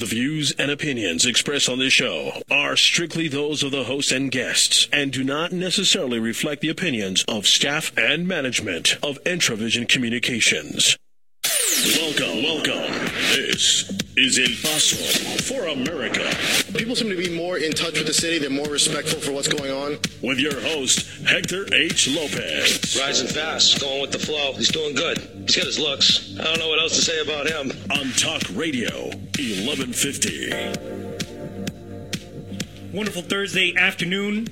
The views and opinions expressed on this show are strictly those of the host and guests and do not necessarily reflect the opinions of staff and management of Entravision Communications. Is El Paso for America. People seem to be more in touch with the city. They're more respectful for what's going on. With your host, Hector H. Lopez. Rising fast, going with the flow. He's doing good. He's got his looks. I don't know what else to say about him. On Talk Radio, 1150. Wonderful Thursday afternoon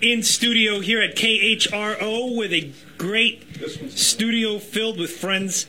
in studio here at KHRO with a great studio filled with friends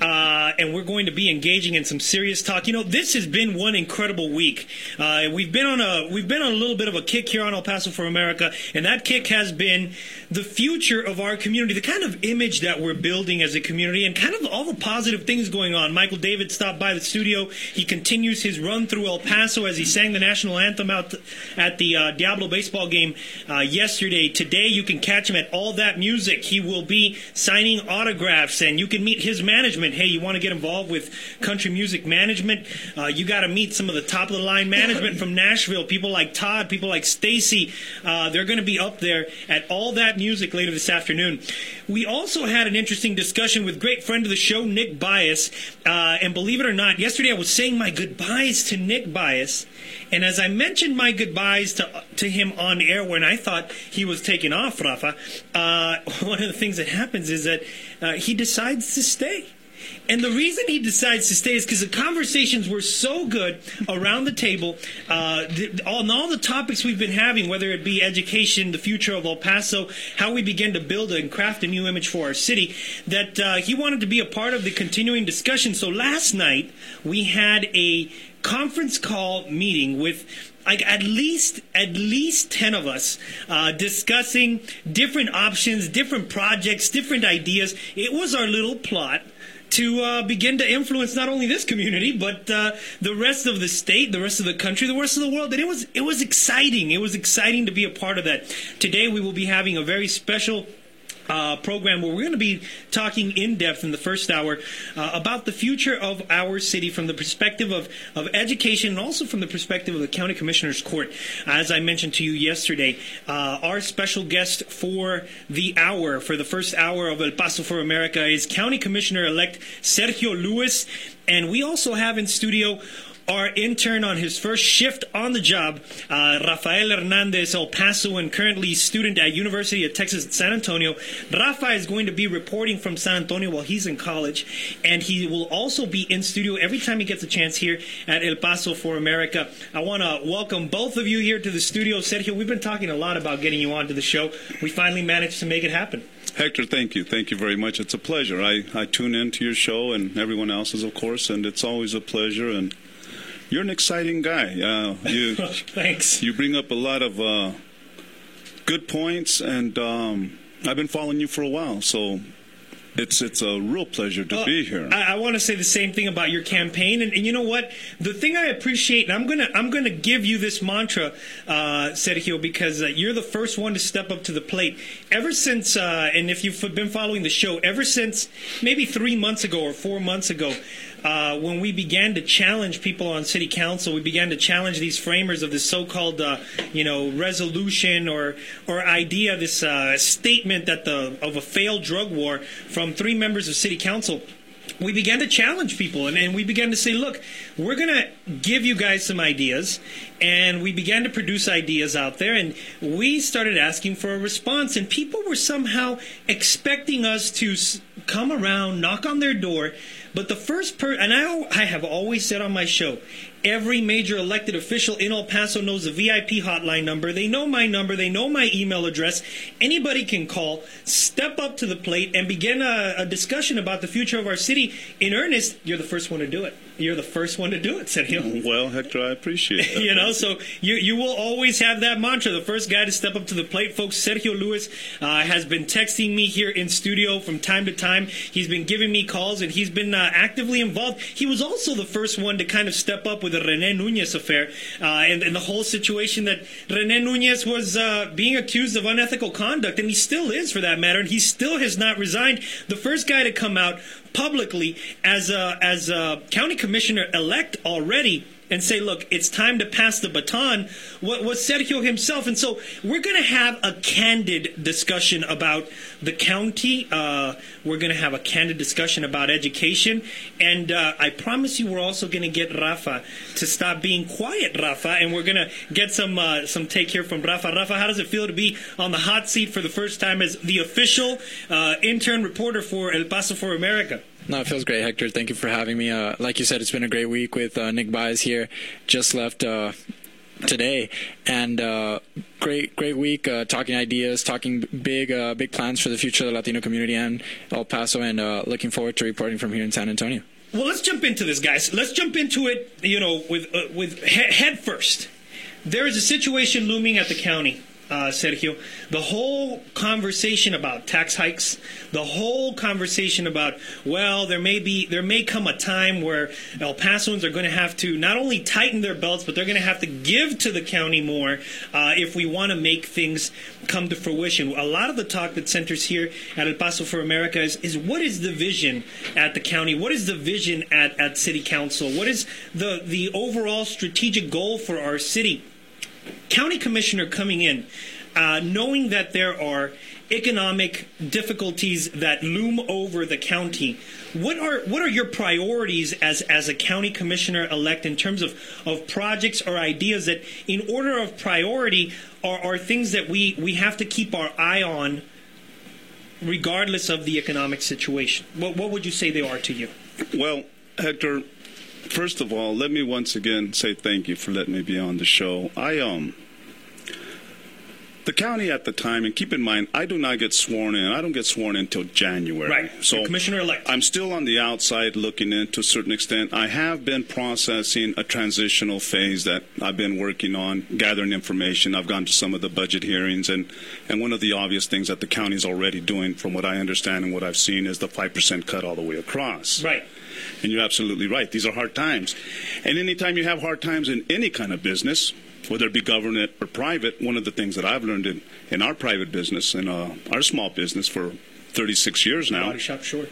uh, and we're going to be engaging in some serious talk. You know, this has been one incredible week. Uh, we've been on a we've been on a little bit of a kick here on El Paso for America, and that kick has been the future of our community, the kind of image that we're building as a community, and kind of all the positive things going on. Michael David stopped by the studio. He continues his run through El Paso as he sang the national anthem out at the uh, Diablo baseball game uh, yesterday. Today, you can catch him at All That Music. He will be signing autographs, and you can meet his management hey, you want to get involved with country music management? Uh, you got to meet some of the top of the line management from Nashville. People like Todd, people like Stacy. Uh, they're going to be up there at all that music later this afternoon. We also had an interesting discussion with great friend of the show, Nick Bias. Uh, and believe it or not, yesterday I was saying my goodbyes to Nick Bias. And as I mentioned my goodbyes to to him on air when I thought he was taking off, Rafa, uh, one of the things that happens is that uh, he decides to stay. And the reason he decides to stay is because the conversations were so good around the table uh, on all the topics we've been having, whether it be education, the future of El Paso, how we begin to build and craft a new image for our city, that uh, he wanted to be a part of the continuing discussion. So last night we had a conference call meeting with like at least at least 10 of us uh, discussing different options different projects different ideas it was our little plot to uh, begin to influence not only this community but uh, the rest of the state, the rest of the country, the rest of the world. And it was it was exciting. It was exciting to be a part of that. Today we will be having a very special uh, program where we're going to be talking in depth in the first hour uh, about the future of our city from the perspective of, of education and also from the perspective of the County Commissioner's Court. As I mentioned to you yesterday, uh, our special guest for the hour, for the first hour of El Paso for America, is County Commissioner elect Sergio Lewis. And we also have in studio our intern on his first shift on the job, uh, Rafael Hernandez, El Paso, and currently student at University of Texas at San Antonio. Rafa is going to be reporting from San Antonio while he's in college, and he will also be in studio every time he gets a chance here at El Paso for America. I want to welcome both of you here to the studio. Sergio, we've been talking a lot about getting you onto the show. We finally managed to make it happen. Hector, thank you. Thank you very much. It's a pleasure. I, I tune in to your show and everyone else's, of course, and it's always a pleasure. And you're an exciting guy. Uh, you, Thanks. You bring up a lot of uh, good points, and um, I've been following you for a while, so it's it's a real pleasure to be here. I, I want to say the same thing about your campaign, and, and, you know what? The thing I appreciate, and I'm gonna I'm gonna give you this mantra, uh, Sergio, because uh, you're the first one to step up to the plate. Ever since, uh, and if you've been following the show, ever since maybe three months ago or four months ago uh, when we began to challenge people on city council, we began to challenge these framers of this so-called, uh, you know, resolution or or idea, this uh, statement that the of a failed drug war from three members of city council we began to challenge people and, and we began to say, look, we're going to give you guys some ideas. And we began to produce ideas out there and we started asking for a response. And people were somehow expecting us to come around, knock on their door. But the first person, and I, I have always said on my show, Every major elected official in El Paso knows the VIP hotline number. They know my number. They know my email address. Anybody can call, step up to the plate, and begin a, a discussion about the future of our city in earnest. You're the first one to do it you're the first one to do it, said Sergio. Well, Hector, I appreciate that. you know, so you you will always have that mantra. The first guy to step up to the plate, folks. Sergio Lewis uh, has been texting me here in studio from time to time. He's been giving me calls and he's been uh, actively involved. He was also the first one to kind of step up with the Rene Nunez affair uh, and, and, the whole situation that Rene Nunez was uh, being accused of unethical conduct, and he still is for that matter, and he still has not resigned. The first guy to come out publicly as a, as a county commissioner elect already and say, look, it's time to pass the baton what was Sergio himself. And so we're going to have a candid discussion about the county. Uh, we're going to have a candid discussion about education. And uh, I promise you, we're also going to get Rafa to stop being quiet, Rafa. And we're going to get some, uh, some take here from Rafa. Rafa, how does it feel to be on the hot seat for the first time as the official uh, intern reporter for El Paso for America? No, it feels great, Hector. Thank you for having me. Uh, like you said, it's been a great week with uh, Nick Baez here. Just left uh, today, and uh, great, great week uh, talking ideas, talking big, uh, big plans for the future of the Latino community and El Paso, and looking forward to reporting from here in San Antonio. Well, let's jump into this, guys. Let's jump into it. You know, with with he- head first. There is a situation looming at the county uh, Sergio, the whole conversation about tax hikes, the whole conversation about well, there may be there may come a time where El Pasoans are going to have to not only tighten their belts, but they're going to have to give to the county more uh, if we want to make things come to fruition. A lot of the talk that centers here at El Paso for America is, is what is the vision at the county? What is the vision at, at city council? What is the the overall strategic goal for our city? County commissioner coming in, uh, knowing that there are economic difficulties that loom over the county. What are what are your priorities as as a county commissioner elect in terms of, of projects or ideas that in order of priority are, are things that we, we have to keep our eye on regardless of the economic situation? What what would you say they are to you? Well, Hector, first of all, let me once again say thank you for letting me be on the show. I um the county at the time, and keep in mind, I do not get sworn in. I don't get sworn in until January. Right. So commissioner elect. I'm still on the outside looking in to a certain extent. I have been processing a transitional phase that I've been working on, gathering information. I've gone to some of the budget hearings, and and one of the obvious things that the county is already doing, from what I understand and what I've seen, is the five percent cut all the way across. Right. And you're absolutely right. These are hard times. And anytime you have hard times in any kind of business, whether it be government or private, one of the things that I've learned in, in our private business, in uh, our small business for 36 years now. Body shop short.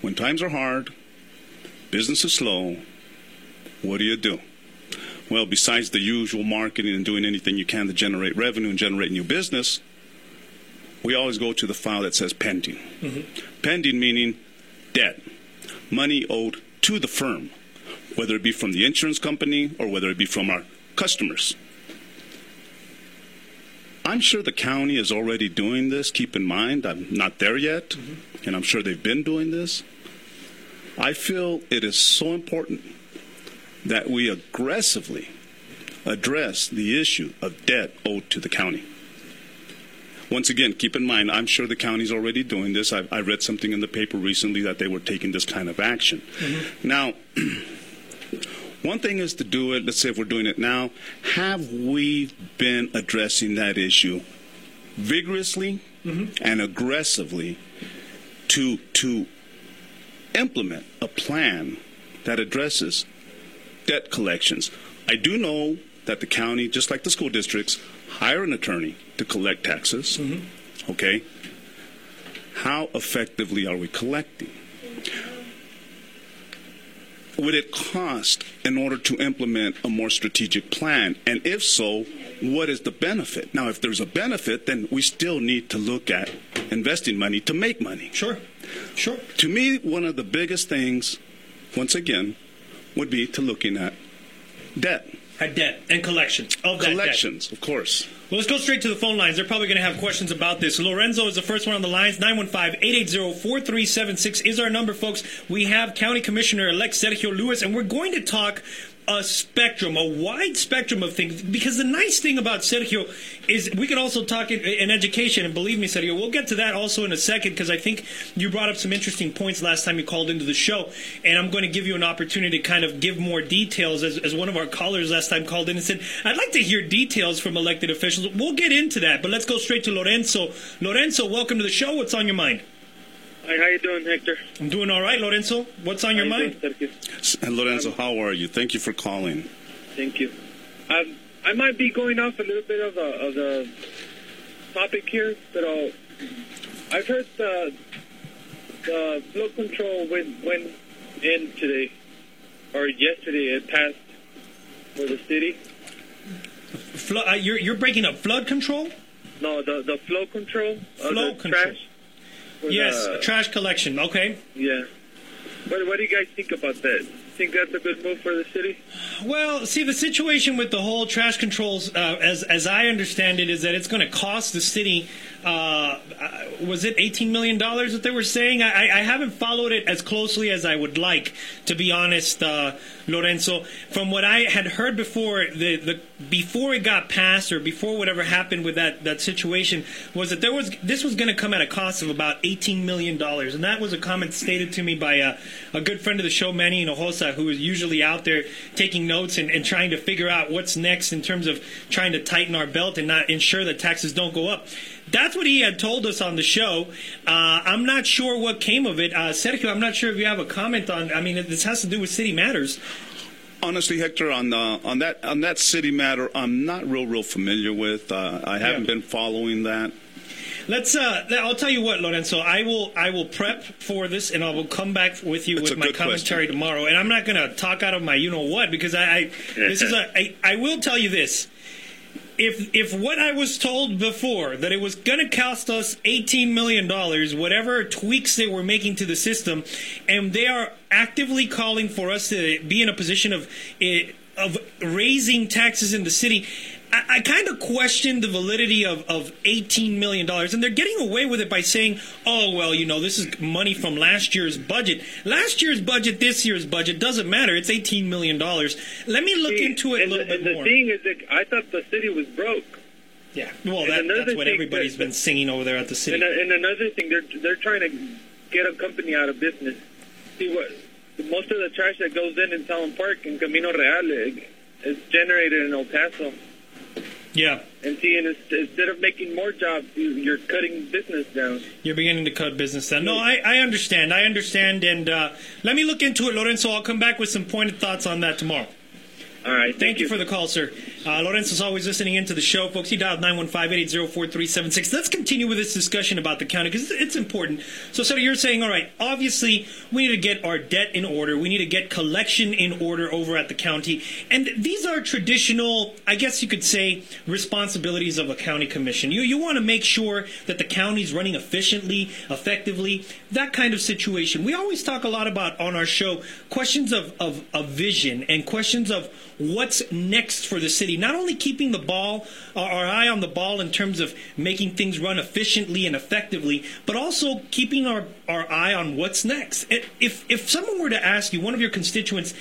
When times are hard, business is slow, what do you do? Well, besides the usual marketing and doing anything you can to generate revenue and generate new business, we always go to the file that says pending. Mm-hmm. Pending meaning debt money owed to the firm, whether it be from the insurance company or whether it be from our customers. I'm sure the county is already doing this. Keep in mind, I'm not there yet, mm-hmm. and I'm sure they've been doing this. I feel it is so important that we aggressively address the issue of debt owed to the county. Once again, keep in mind, I'm sure the county's already doing this. I, I read something in the paper recently that they were taking this kind of action. Mm-hmm. Now, one thing is to do it, let's say if we're doing it now, have we been addressing that issue vigorously mm-hmm. and aggressively to, to implement a plan that addresses debt collections? I do know that the county, just like the school districts, hire an attorney to collect taxes. Mm-hmm. Okay? How effectively are we collecting? Would it cost in order to implement a more strategic plan? And if so, what is the benefit? Now, if there's a benefit, then we still need to look at investing money to make money. Sure. Sure. To me, one of the biggest things, once again, would be to looking at debt. At debt and collections of that Collections, debt. of course. Well, let's go straight to the phone lines. They're probably going to have questions about this. Lorenzo is the first one on the lines. 915-880-4376 is our number, folks. We have County Commissioner-elect Sergio Lewis, and we're going to talk a spectrum, a wide spectrum of things. Because the nice thing about Sergio is we could also talk in, in, education, and believe me, Sergio, we'll get to that also in a second because I think you brought up some interesting points last time you called into the show, and I'm going to give you an opportunity to kind of give more details. As, as one of our callers last time called in and said, I'd like to hear details from elected officials. We'll get into that, but let's go straight to Lorenzo. Lorenzo, welcome to the show. What's on your mind? Hi, how you doing, Hector? I'm doing all right, Lorenzo. What's on how your mind? Doing, and Lorenzo, um, how are you? Thank you for calling. Thank you. Um, I might be going off a little bit of, a, of the topic here, but uh, I've heard the, the flood control went, went in today, or yesterday. It passed for the city. Flo- uh, you're you're breaking up flood control. No, the the flow control of Flow the control. trash. Yes, the- trash collection. Okay. yeah. What what do you guys think about that? Think that's a good move for the city? Well, see, the situation with the whole trash controls, uh, as as I understand it, is that it's going to cost the city. Uh, was it eighteen million dollars that they were saying? I, I haven't followed it as closely as I would like, to be honest, uh, Lorenzo. From what I had heard before, the, the before it got passed or before whatever happened with that, that situation was that there was this was going to come at a cost of about eighteen million dollars, and that was a comment stated to me by a, a good friend of the show, Manny Hinojosa, who is usually out there taking notes and, and trying to figure out what's next in terms of trying to tighten our belt and not ensure that taxes don't go up. That's what he had told us on the show. Uh, I'm not sure what came of it. Uh, Sergio, I'm not sure if you have a comment on. I mean, this has to do with city matters. Honestly, Hector, on uh, on that on that city matter, I'm not real real familiar with. Uh, I haven't Yeah. been following that. Let's. Uh, I'll tell you what, Lorenzo. I will. I will prep for this, and I will come back with you It's with my commentary question. tomorrow. And I'm not going to talk out of my you know what because I. I this is a. I, I will tell you this. If if what I was told before that it was going to cost us 18 million dollars, whatever tweaks they were making to the system, and they are actively calling for us to be in a position of eh, of raising taxes in the city. I, I kind of question the validity of, of $18 million. And they're getting away with it by saying, oh, well, you know, this is money from last year's budget. Last year's budget, this year's budget, doesn't matter. It's $18 million. Let me look See, into it a little the, bit and more. the thing is that I thought the city was broke. yeah, well, that, that's what everybody's that- been singing over there at the city. And, and another thing, they're they're trying to get a company out of business. See what most of the trash that goes in in Talon Park and Camino Real is is generated in El Paso. Yeah, And see, and instead of making more jobs, you, you're cutting business down. you're beginning to cut business down. No, I, I understand. I understand. And uh, let me look into it, Lorenzo. I'll come back with some pointed thoughts on that tomorrow. All right, Thank, you. for the call, sir. Uh, Lorenzo's always listening into the show, folks. He dialed 915-880-4376. Let's continue with this discussion about the county because it's important. So, so you're saying, all right, obviously we need to get our debt in order. We need to get collection in order over at the county. And these are traditional, I guess you could say, responsibilities of a county commission. You, you want to make sure that the county's running efficiently, effectively, that kind of situation. We always talk a lot about on our show questions of, of, of vision and questions of what's next for the city. Not only keeping the ball, uh, our eye on the ball in terms of making things run efficiently and effectively, but also keeping our, our eye on what's next. If if someone were to ask you, one of your constituents,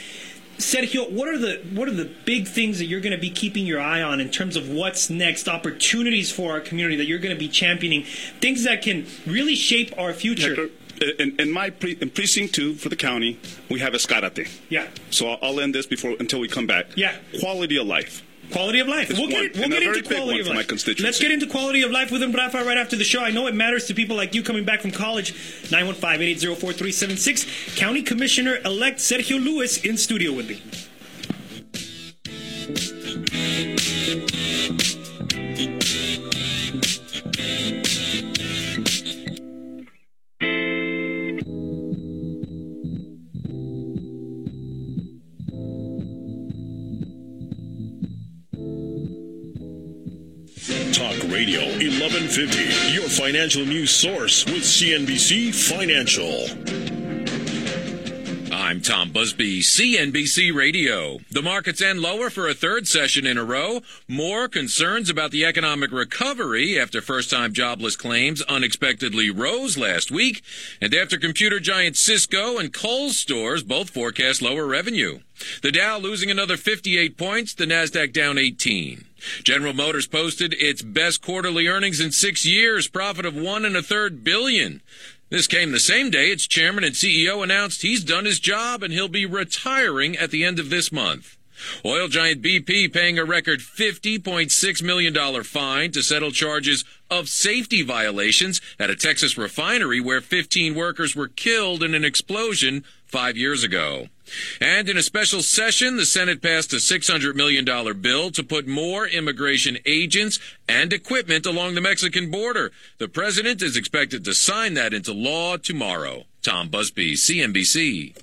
Sergio, what are the what are the big things that you're going to be keeping your eye on in terms of what's next, opportunities for our community that you're going to be championing, things that can really shape our future? In, in my pre, in precinct two for the county, we have Ascarate. Yeah. So I'll, I'll end this before until we come back. Yeah. Quality of life. Quality of life. It's We'll get, we'll get into quality of life. Let's get into quality of life with him, Rafa, right after the show. I know it matters to people like you coming back from college. 915-880-4376. County Commissioner-elect Sergio Lewis in studio with me. Radio 1150, your financial news source with CNBC Financial. I'm Tom Busby, CNBC Radio. The markets end lower for a third session in a row. More concerns about the economic recovery after first time jobless claims unexpectedly rose last week, and after computer giant Cisco and Kohl's stores both forecast lower revenue. The Dow losing another 58 points, the NASDAQ down 18. General Motors posted its best quarterly earnings in six years, profit of one and a third billion. This came the same day its chairman and CEO announced he's done his job and he'll be retiring at the end of this month. Oil giant BP paying a record $50.6 million fine to settle charges of safety violations at a Texas refinery where 15 workers were killed in an explosion five years ago. And in a special session, the Senate passed a $600 million bill to put more immigration agents and equipment along the Mexican border. The president is expected to sign that into law tomorrow. Tom Busby, CNBC.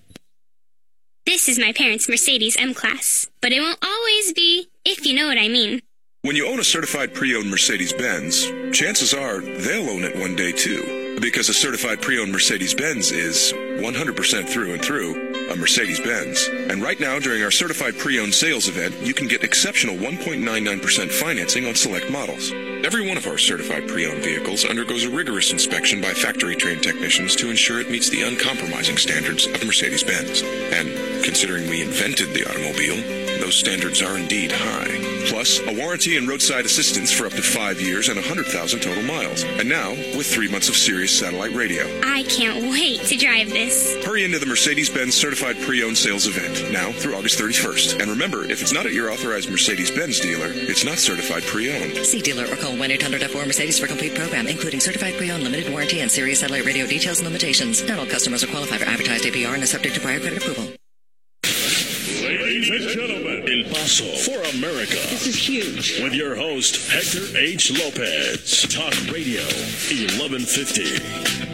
This is my parents' Mercedes M Class, but it won't always be, if you know what I mean. When you own a certified pre-owned Mercedes-Benz, chances are they'll own it one day too. Because a certified pre-owned Mercedes-Benz is 100% through and through a Mercedes-Benz. And right now, during our certified pre-owned sales event, you can get exceptional 1.99% financing on select models. Every one of our certified pre-owned vehicles undergoes a rigorous inspection by factory-trained technicians to ensure it meets the uncompromising standards of Mercedes-Benz. And considering we invented the automobile, those standards are indeed high. Plus, a warranty and roadside assistance for up to five years and 100,000 total miles. And now, with three months of Sirius satellite radio. I can't wait to drive this. Hurry into the Mercedes-Benz Certified Pre-Owned Sales event, now through August 31st. And remember, if it's not at your authorized Mercedes-Benz dealer, it's not certified pre-owned. See dealer or call 1-800-F4-Mercedes for complete program, including certified pre-owned, limited warranty, and Sirius satellite radio details and limitations. Not all customers are qualified for advertised APR and is subject to prior credit approval. Ladies and gentlemen, El Paso for America. This is huge. With your host, Hector H. Lopez. Talk Radio 1150.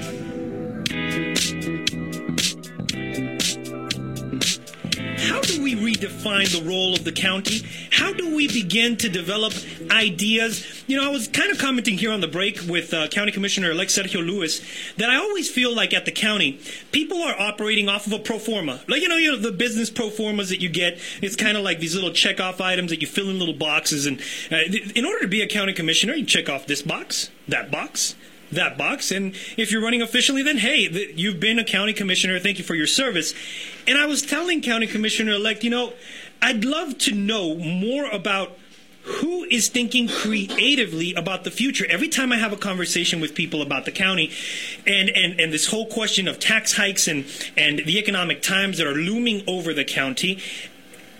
We redefine the role of the county? How do we begin to develop ideas? You know, I was kind of commenting here on the break with uh, County Commissioner elect Sergio Lewis that I always feel like at the county, people are operating off of a pro forma. Like, you know, you know the business pro formas that you get, it's kind of like these little check off items that you fill in little boxes. And uh, in order to be a county commissioner, you check off this box, that box, that box. And if you're running officially, then hey, th- you've been a county commissioner. Thank you for your service. And I was telling County Commissioner elect, you know, I'd love to know more about who is thinking creatively about the future every time i have a conversation with people about the county and, and, and this whole question of tax hikes and, and the economic times that are looming over the county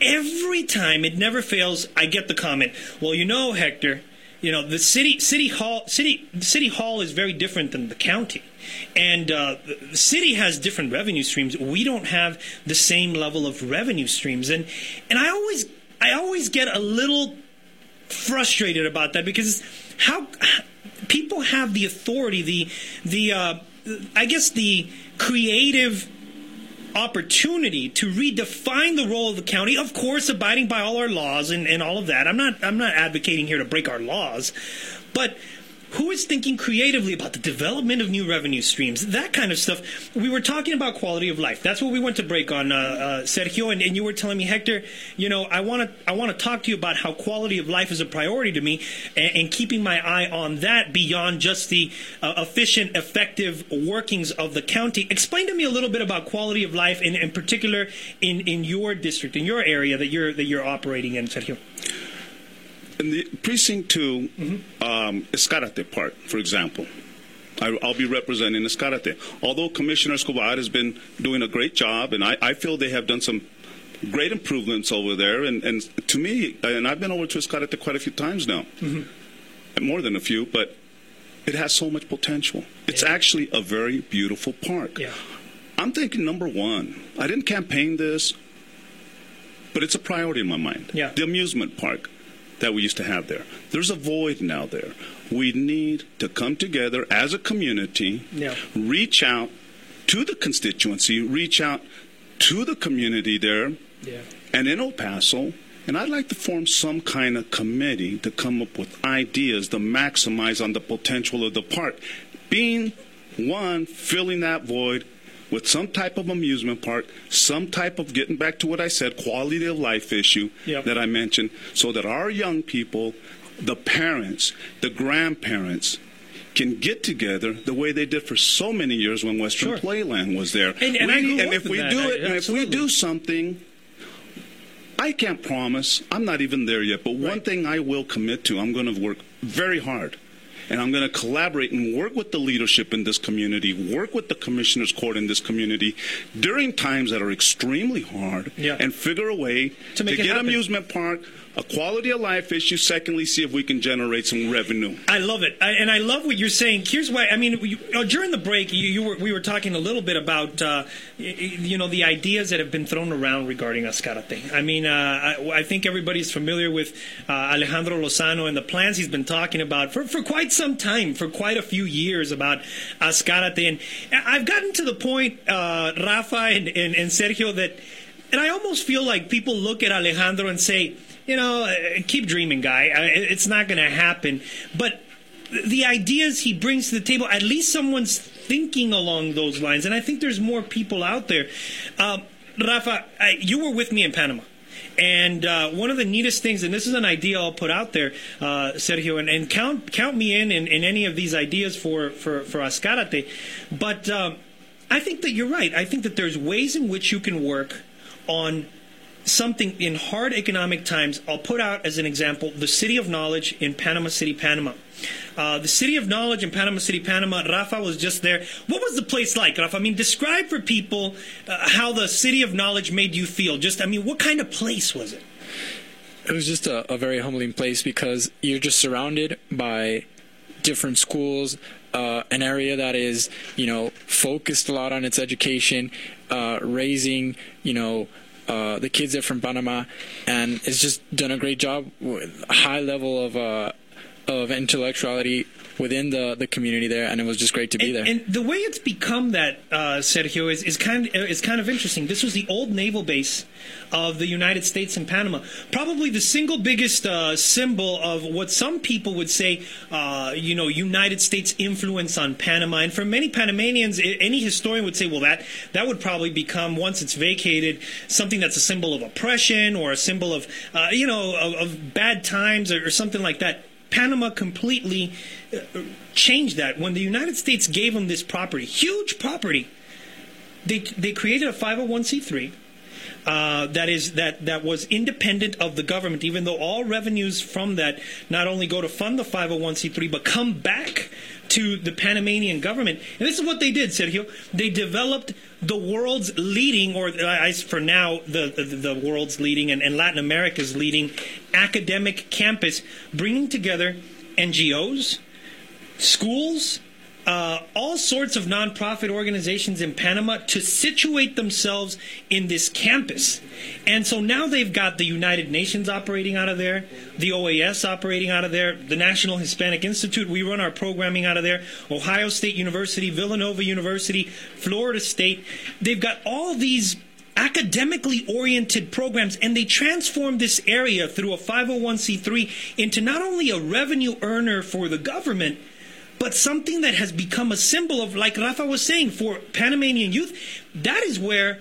every time it never fails i get the comment well you know hector you know the city city hall city city hall is very different than the county. And uh, the city has different revenue streams. We don't have the same level of revenue streams. And and i always i always get a little frustrated about that because how people have the authority the the uh, i guess the creative opportunity to redefine the role of the county of course abiding by all our laws and, and all of that. I'm not i'm not advocating here to break our laws but who is thinking creatively about the development of new revenue streams, that kind of stuff. We were talking about quality of life. That's what we went to break on, uh, uh, Sergio, and, and, you were telling me, Hector, you know, I want to I want to talk to you about how quality of life is a priority to me, and, and keeping my eye on that beyond just the uh, efficient, effective workings of the county. Explain to me a little bit about quality of life, in, in particular in, in your district, in your area that you're that you're operating in, Sergio in the precinct 2 mm-hmm. um, Ascarate Park, for example. I, will be representing Ascarate. Although Commissioner Escobar has been doing a great job, and I, I feel they have done some great improvements over there. And, and, to me, and I've been over to Ascarate quite a few times now, mm-hmm. more than a few, but it has so much potential. It's yeah. actually a very beautiful park. Yeah. I'm thinking number one, I didn't campaign this, but it's a priority in my mind. Yeah. The amusement park that we used to have there. There's a void now there. We need to come together as a community, yeah. reach out to the constituency, reach out to the community there, yeah. and in El Paso. And I'd like to form some kind of committee to come up with ideas to maximize on the potential of the park. Being one, filling that void, with some type of amusement park, some type of getting back to what I said, quality of life issue yep. that I mentioned, so that our young people, the parents, the grandparents, can get together the way they did for so many years when Western sure. Playland was there. And, and, we, and if we that. do it, I, and if we do something, I can't promise. I'm not even there yet. But right. one thing I will commit to, I'm going to work very hard and I'm going to collaborate and work with the leadership in this community, work with the commissioners court in this community during times that are extremely hard, yeah. and figure a way to, to get happen. amusement park a quality of life issue. Secondly, see if we can generate some revenue. I love it, I, and I love what you're saying. Here's why. I mean, you, uh, during the break, you, you, were we were talking a little bit about uh, you know the ideas that have been thrown around regarding Ascarate. I mean, uh, I, I, think everybody's familiar with uh, Alejandro Lozano and the plans he's been talking about for, for quite some time, for quite a few years about Ascarate. And I've gotten to the point, uh, Rafa and, and, and Sergio, that and I almost feel like people look at Alejandro and say, you know, uh, keep dreaming, guy. It's not going to happen. But the ideas he brings to the table, at least someone's thinking along those lines. And I think there's more people out there. Um, Rafa, I, you were with me in Panama. And uh, one of the neatest things, and this is an idea I'll put out there, uh, Sergio, and, and count count me in, in in any of these ideas for for for Ascarate. But um, I think that you're right. I think that there's ways in which you can work on something in hard economic times. I'll put out as an example the City of Knowledge in Panama City, Panama. Uh, the City of Knowledge in Panama City, Panama. Rafa was just there. What was the place like, Rafa? I mean, describe for people uh, how the City of Knowledge made you feel. Just, I mean, what kind of place was it? It was just a, a very humbling place because you're just surrounded by different schools, uh, an area that is, you know, focused a lot on its education, uh, raising, you know, uh, the kids there from Panama, and it's just done a great job with a high level of uh, of intellectuality within the, the community there, and it was just great to be there. And the way it's become that, uh, Sergio, is, is kind of, is kind of interesting. This was the old naval base of the United States in Panama. Probably the single biggest uh, symbol of what some people would say, uh, you know, United States influence on Panama. And for many Panamanians, any historian would say, well, that that would probably become once it's vacated something that's a symbol of oppression or a symbol of, uh, you know, of, of bad times or, or something like that. Panama completely uh, changed that when the United States gave them this property, huge property. They they created a 501c3 uh, that is that that was independent of the government, even though all revenues from that not only go to fund the 501c3 but come back to the Panamanian government. And this is what they did, Sergio. They developed the world's leading, or for now, the, the, the world's leading and, and Latin America's leading academic campus, bringing together NGOs, schools, uh, all sorts of nonprofit organizations in Panama to situate themselves in this campus. And so now they've got the United Nations operating out of there, the OAS operating out of there, the National Hispanic Institute. We run our programming out of there, Ohio State University, Villanova University, Florida State. They've got all these academically oriented programs and they transform this area through a 501c3 into not only a revenue earner for the government but something that has become a symbol of like Rafa was saying for Panamanian youth that is where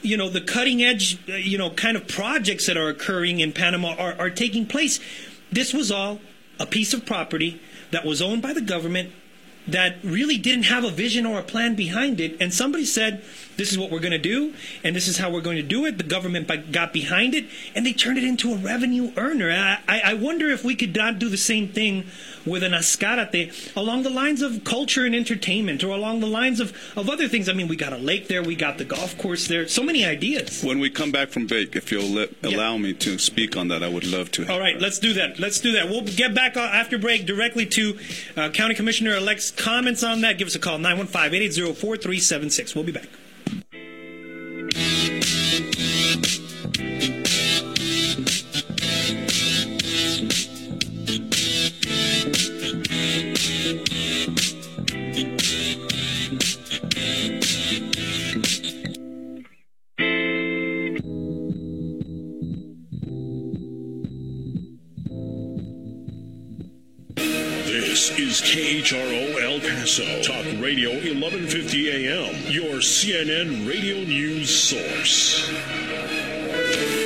you know the cutting edge uh, you know kind of projects that are occurring in Panama are, are taking place. This was all a piece of property that was owned by the government that really didn't have a vision or a plan behind it. And somebody said this is what we're going to do and this is how we're going to do it the government by- got behind it and they turned it into a revenue earner I, I I wonder if we could not do the same thing with an ascarate along the lines of culture and entertainment or along the lines of, of other things i mean we got a lake there we got the golf course there so many ideas When we come back from break, if you'll let, allow me to speak on that, I would love to. All right, let's do that. Let's do that. We'll get back uh, after break directly to uh, County Commissioner elect's comments on that. Give us a call 915 880 4376. We'll be back. Thank you. This is KHRO El Paso, Talk Radio 1150 AM, your CNN radio news source.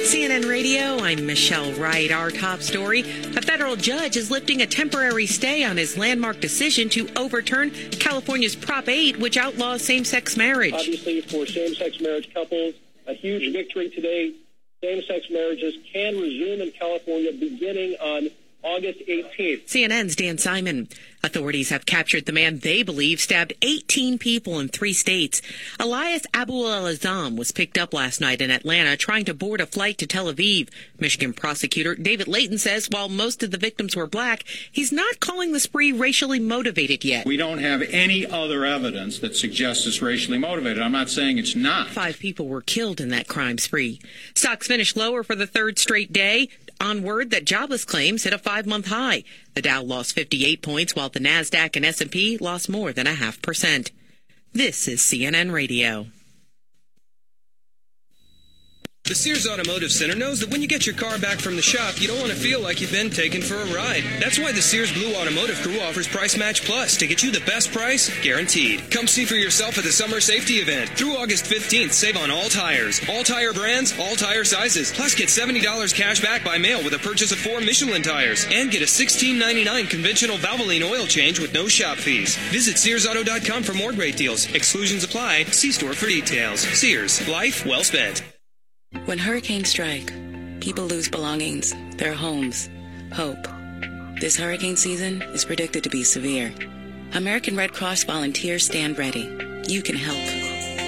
CNN Radio, I'm Michelle Wright. Our top story a federal judge is lifting a temporary stay on his landmark decision to overturn California's Prop 8, which outlaws same sex marriage. Obviously, for same sex marriage couples, a huge victory today. Same sex marriages can resume in California beginning on August 18th. CNN's Dan Simon. Authorities have captured the man they believe stabbed 18 people in three states. Elias Abuelazam was picked up last night in Atlanta trying to board a flight to Tel Aviv. Michigan prosecutor David Leyton says while most of the victims were black, he's not calling the spree racially motivated yet. We don't have any other evidence that suggests it's racially motivated. I'm not saying it's not. Five people were killed in that crime spree. Stocks finished lower for the third straight day on word that jobless claims hit a five-month high. The Dow lost 58 points while the Nasdaq and S&P lost more than a half percent. This is CNN Radio. The Sears Automotive Center knows that when you get your car back from the shop, you don't want to feel like you've been taken for a ride. That's why the Sears Blue Automotive Crew offers Price Match Plus to get you the best price guaranteed. Come see for yourself at the summer safety event. Through August 15th, save on all tires, all tire brands, all tire sizes. Plus, get $70 cash back by mail with a purchase of four Michelin tires. And get a $16.99 conventional Valvoline oil change with no shop fees. Visit SearsAuto.com for more great deals. Exclusions apply. See store for details. Sears, life well spent. When hurricanes strike, people lose belongings, their homes, hope. This hurricane season is predicted to be severe. American Red Cross volunteers stand ready. You can help.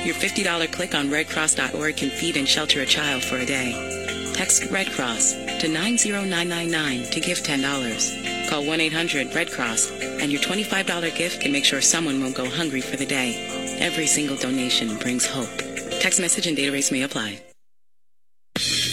Your $50 click on redcross.org can feed and shelter a child for a day. Text Red Cross to 90999 to give $10. Call 1 800 Red Cross, and your $25 gift can make sure someone won't go hungry for the day. Every single donation brings hope. Text message and data rates may apply.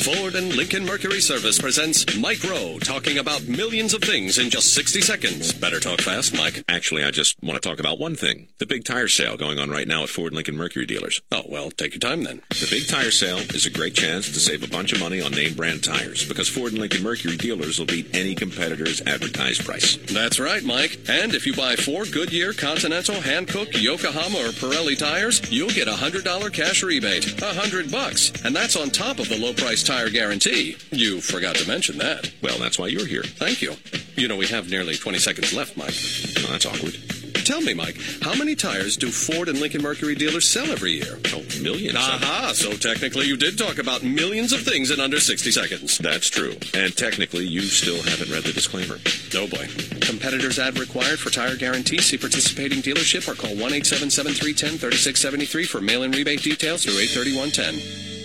Ford and Lincoln Mercury Service presents Mike Rowe talking about millions of things in just 60 seconds. Better talk fast, Mike. Actually, I just want to talk about one thing. The big tire sale going on right now at Ford and Lincoln Mercury dealers. Oh, well, take your time then. The big tire sale is a great chance to save a bunch of money on name brand tires because Ford and Lincoln Mercury dealers will beat any competitor's advertised price. That's right, Mike. And if you buy four Goodyear, Continental, Hankook, Yokohama, or Pirelli tires, you'll get a $100 cash rebate. A hundred bucks. And that's on top of the low price tire guarantee. You forgot to mention that. Well, that's why you're here. Thank you. You know, we have nearly 20 seconds left, Mike. Oh, that's awkward. Tell me, Mike, how many tires do Ford and Lincoln Mercury dealers sell every year? Oh, millions. Aha, so technically you did talk about millions of things in under 60 seconds. That's true. And technically, you still haven't read the disclaimer. Oh, boy. Competitors ad required for tire guarantee. See participating dealership or call 1 877 310 3673 for mail in rebate details through 83110.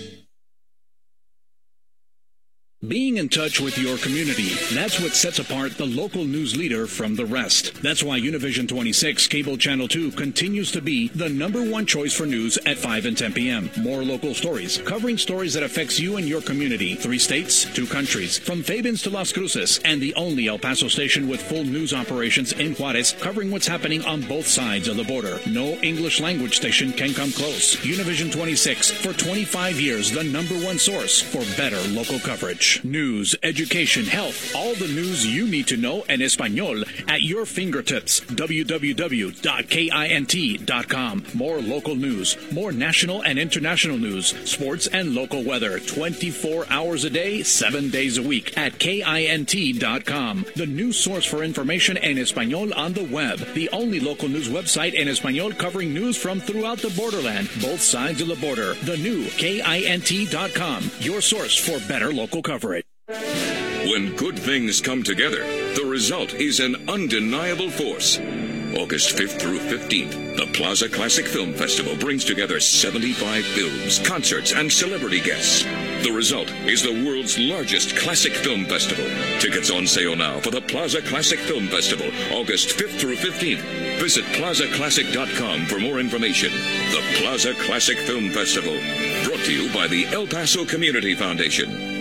Being in touch with your community, that's what sets apart the local news leader from the rest. That's why Univision 26 Cable Channel 2 continues to be the number one choice for news at 5 and 10 p.m. More local stories, covering stories that affects you and your community. Three states, two countries, from Fabens to Las Cruces, and the only El Paso station with full news operations in Juarez, covering what's happening on both sides of the border. No English language station can come close. Univision 26, for 25 years, the number one source for better local coverage. News, education, health, all the news you need to know in Espanol at your fingertips. www.kint.com. More local news, more national and international news, sports and local weather 24 hours a day, 7 days a week at kint.com. The new source for information in Espanol on the web. The only local news website in Espanol covering news from throughout the borderland, both sides of the border. The new kint.com. Your source for better local coverage. When good things come together, the result is an undeniable force. August 5th through 15th, the Plaza Classic Film Festival brings together 75 films, concerts, and celebrity guests. The result is the world's largest classic film festival. Tickets on sale now for the Plaza Classic Film Festival, August 5th through 15th. Visit plazaclassic.com for more information. The Plaza Classic Film Festival, brought to you by the El Paso Community Foundation.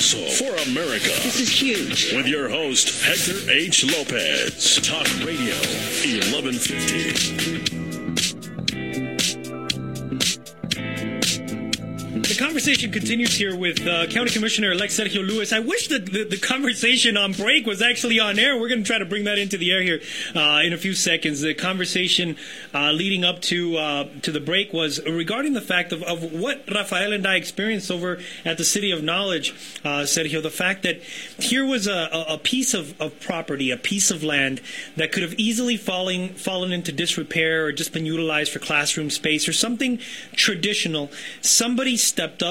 For America. This is huge. With your host, Hector H. Lopez. Talk Radio 1150. Conversation continues here with uh, County Commissioner-elect Sergio Lewis. I wish that the, the, conversation on break was actually on air. We're going to try to bring that into the air here uh, in a few seconds. The conversation uh, leading up to uh, to the break was regarding the fact of, of, what Rafael and I experienced over at the City of Knowledge, uh, Sergio. The fact that here was a, a piece of, of, property, a piece of land that could have easily falling, fallen into disrepair or just been utilized for classroom space or something traditional. Somebody stepped up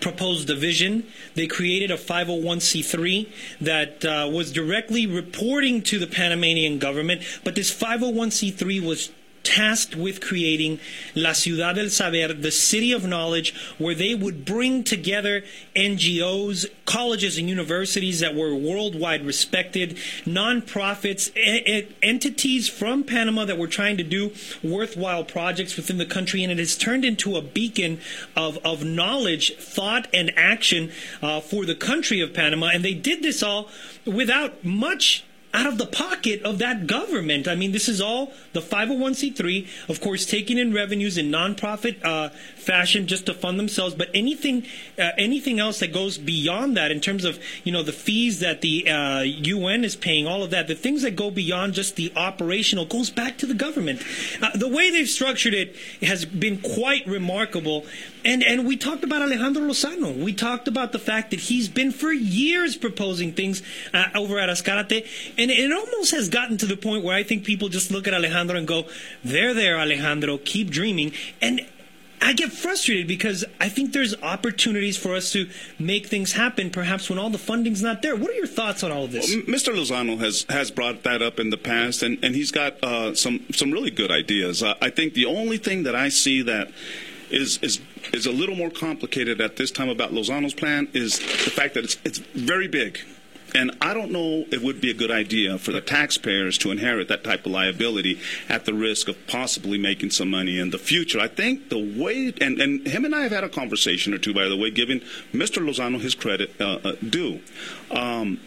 proposed a vision. They created a 501c3 that uh, was directly reporting to the Panamanian government, but this 501c3 was tasked with creating La Ciudad del Saber, the city of knowledge, where they would bring together NGOs, colleges and universities that were worldwide respected, nonprofits, e- entities from Panama that were trying to do worthwhile projects within the country, and it has turned into a beacon of, of knowledge, thought, and action uh, for the country of Panama. And they did this all without much out of the pocket of that government. I mean, this is all the 501c3, of course, taking in revenues in nonprofit uh, fashion just to fund themselves. But anything, uh, anything else that goes beyond that, in terms of you know the fees that the uh, UN is paying, all of that, the things that go beyond just the operational, goes back to the government. Uh, the way they've structured it has been quite remarkable. And and we talked about Alejandro Lozano. We talked about the fact that he's been for years proposing things uh, over at Ascarate, and it almost has gotten to the point where I think people just look at Alejandro and go, "There, there, Alejandro, keep dreaming." And I get frustrated because I think there's opportunities for us to make things happen, perhaps when all the funding's not there. What are your thoughts on all of this? Well, Mr. Lozano has, has brought that up in the past, and, and he's got uh, some, some really good ideas. Uh, I think the only thing that I see that is, is, is a little more complicated at this time about Lozano's plan is the fact that it's, it's very big. And I don't know it would be a good idea for the taxpayers to inherit that type of liability at the risk of possibly making some money in the future. I think the way, and, and him and I have had a conversation or two, by the way, giving Mr. Lozano his credit uh, uh, due. Um,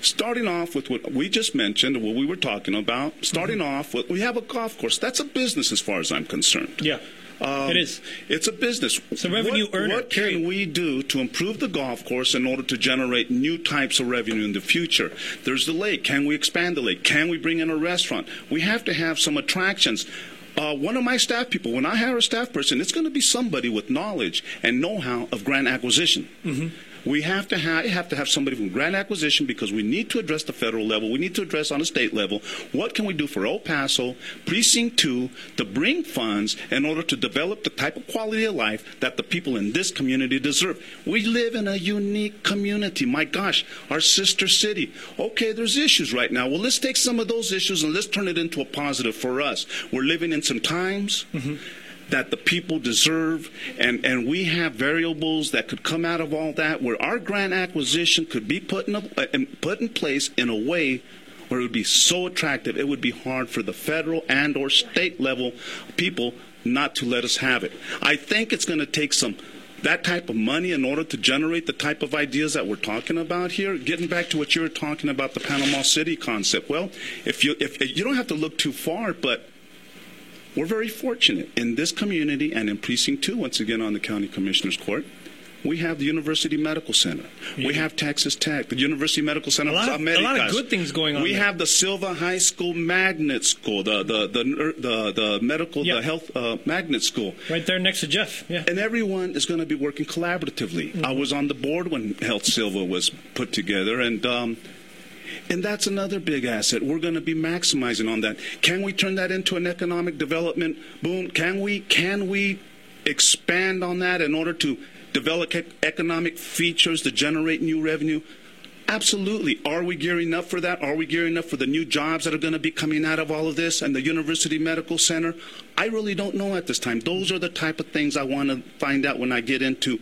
starting off with what we just mentioned, what we were talking about, starting mm-hmm. off with, we have a golf course. That's a business as far as I'm concerned. Yeah. Um, it is. It's a business. It's a revenue what, earner. What can we do to improve the golf course in order to generate new types of revenue in the future? There's the lake. Can we expand the lake? Can we bring in a restaurant? We have to have some attractions. Uh, one of my staff people, when I hire a staff person, it's going to be somebody with knowledge and know-how of grant acquisition. Mm-hmm. We have to have, have to have somebody from grant acquisition because we need to address the federal level. We need to address on a state level what can we do for El Paso Precinct 2 to bring funds in order to develop the type of quality of life that the people in this community deserve. We live in a unique community. My gosh, our sister city. Okay, there's issues right now. Well, let's take some of those issues and let's turn it into a positive for us. We're living in some times. Mm-hmm that the people deserve, and, and we have variables that could come out of all that where our grant acquisition could be put in, a, uh, put in place in a way where it would be so attractive it would be hard for the federal and or state level people not to let us have it. I think it's going to take some that type of money in order to generate the type of ideas that we're talking about here. Getting back to what you were talking about, the Panama City concept. Well, if you if you don't have to look too far, but we're very fortunate in this community and in Precinct 2, once again on the County Commissioner's Court. We have the University Medical Center. Yeah. We have Texas Tech, the University Medical Center. A lot, of, a lot of good things going on. We there. have the Silva High School Magnet School, the the the the, the medical, the health uh, magnet school. Right there next to Jeff. Yeah. And everyone is going to be working collaboratively. Mm-hmm. I was on the board when Health Silva was put together, and. Um, and that's another big asset. We're going to be maximizing on that. Can we turn that into an economic development boom? Can we can we expand on that in order to develop economic features to generate new revenue? Absolutely. Are we gearing up for that? Are we gearing up for the new jobs that are going to be coming out of all of this and the University Medical Center? I really don't know at this time. Those are the type of things I want to find out when I get into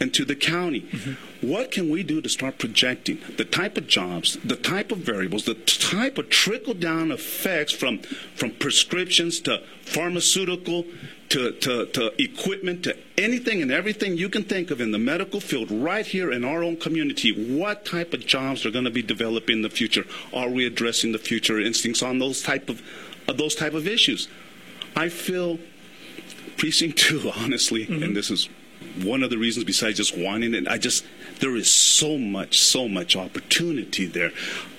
into the county. Mm-hmm. What can we do to start projecting the type of jobs, the type of variables, the type of trickle down effects from, from prescriptions to pharmaceutical to, to, to equipment to anything and everything you can think of in the medical field right here in our own community? What type of jobs are going to be developed in the future? Are we addressing the future instincts on those type of, uh, those type of issues? I feel precinct two, honestly, mm-hmm. and this is one of the reasons besides just wanting it. I just there is so much, so much opportunity there.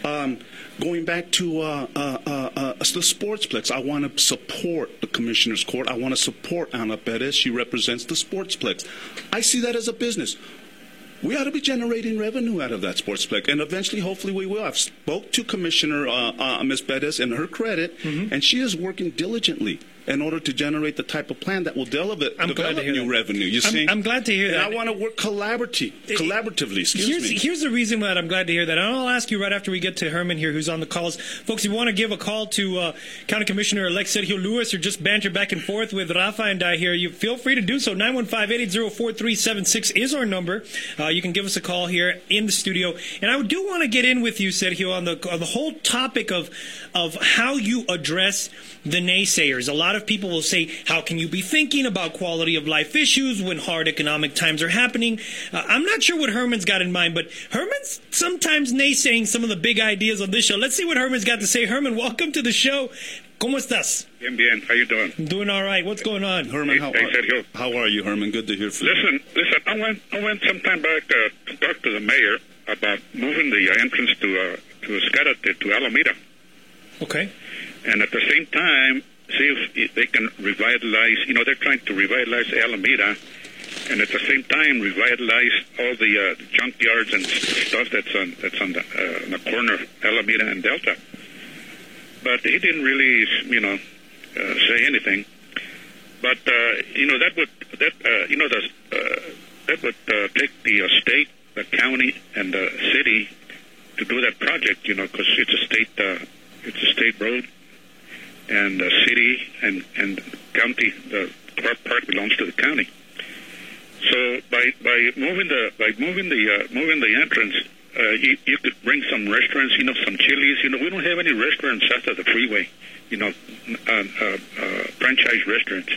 Um, going back to uh, uh, uh, uh the sportsplex, I want to support the commissioner's court. I want to support Ana Perez. She represents the sportsplex. I see that as a business. We ought to be generating revenue out of that sportsplex, and eventually, hopefully, we will. I've spoke to Commissioner uh, uh, Ms. Perez and her credit, mm-hmm. and she is working diligently in order to generate the type of plan that will deliver, I'm develop new that. revenue. You I'm, see, I'm glad to hear and that. I want to work collaboratively. Collaboratively, excuse here's, me. Here's the reason why that I'm glad to hear that. And I'll ask you right after we get to Herman here, who's on the calls, folks. If you want to give a call to uh, County Commissioner elect Sergio Lewis, or just banter back and forth with Rafa and I here, you feel free to do so. 915-880-4376 is our number. Uh, you can give us a call here in the studio. And I do want to get in with you, Sergio, on the on the whole topic of of how you address the naysayers. A lot of people will say, "How can you be thinking about quality of life issues when hard economic times are happening?" Uh, I'm not sure what Herman's got in mind, but Herman's sometimes naysaying some of the big ideas on this show. Let's see what Herman's got to say. Herman, welcome to the show. ¿Cómo estás? Bien, bien. How you doing? I'm doing all right. What's going on? Herman, how, Hey, Sergio. how are you, Herman? Good to hear from you. Listen, listen. I went, I went some time back uh, to talk to the mayor about moving the uh, entrance to uh, to Ascarate to Alameda, Okay. and at the same time, see if they can revitalize. You know, they're trying to revitalize Alameda, and at the same time, revitalize all the uh, junkyards and stuff that's on that's on the, uh, on the corner of Alameda and Delta. But he didn't really, you know, uh, say anything. But uh, you know that would that uh, you know the uh, that would uh, take the uh, state, the county, and the city to do that project. You know, because it's a state uh, it's a state road, and the city and and county the part belongs to the county. So by by moving the by moving the uh, moving the entrance, uh, you you could bring some restaurants. You know, some Chili's. You know, we don't have any restaurants of the freeway. You know, uh, uh, uh, franchise restaurants,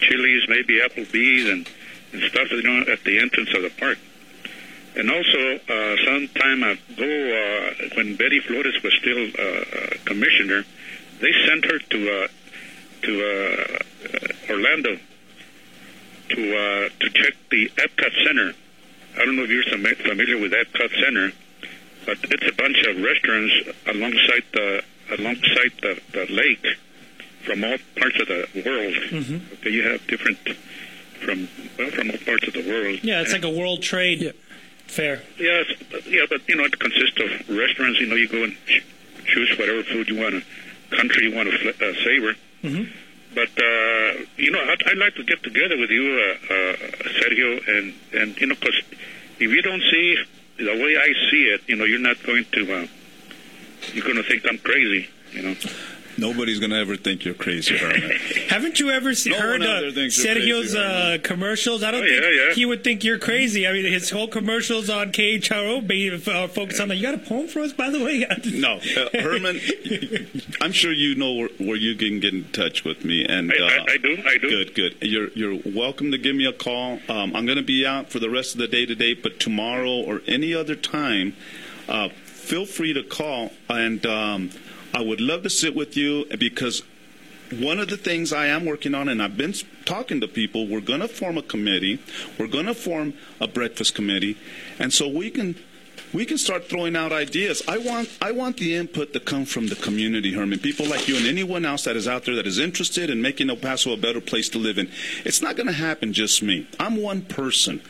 Chili's, maybe Applebee's, and and stuff. You know, at the entrance of the park. And also, uh, some time ago, uh, when Betty Flores was still uh, uh, commissioner, they sent her to uh, to uh, uh, Orlando to uh, to check the Epcot Center. I don't know if you're familiar with Epcot Center, but it's a bunch of restaurants alongside the alongside the, the lake from all parts of the world. Mhm. Okay, you have different from well from all parts of the world. Yeah, it's like a world trade fair. Yeah, it's, but- yeah, but you know it consists of restaurants. You know, you go and choose whatever food you want, to, country you want to fl- uh, savor. Mm-hmm. But uh, you know, I'd, I'd like to get together with you, uh, uh, Sergio, and and you know, because if you don't see the way I see it, you know, you're not going to uh, you're going to think I'm crazy. You know. Nobody's going to ever think you're crazy, Herman. Haven't you ever se- No heard one out uh, there thinks you're Sergio's crazy, uh, commercials? I don't Oh, think yeah, yeah. he would think you're crazy. I mean, his whole commercials on KHRO be uh, focused on that. You got a poem for us, by the way? no, uh, Herman, I'm sure you know where, where you can get in touch with me. And I- I- uh, I do, I do. Good, good. You're you're welcome to give me a call. Um, I'm going to be out for the rest of the day today, but tomorrow or any other time, uh, feel free to call. And um, I would love to sit with you because one of the things I am working on, and I've been talking to people, we're going to form a committee. We're going to form a breakfast committee, and so we can we can start throwing out ideas. I want I want the input to come from the community, Herman. People like you and anyone else that is out there that is interested in making El Paso a better place to live in. It's not going to happen just me. I'm one person.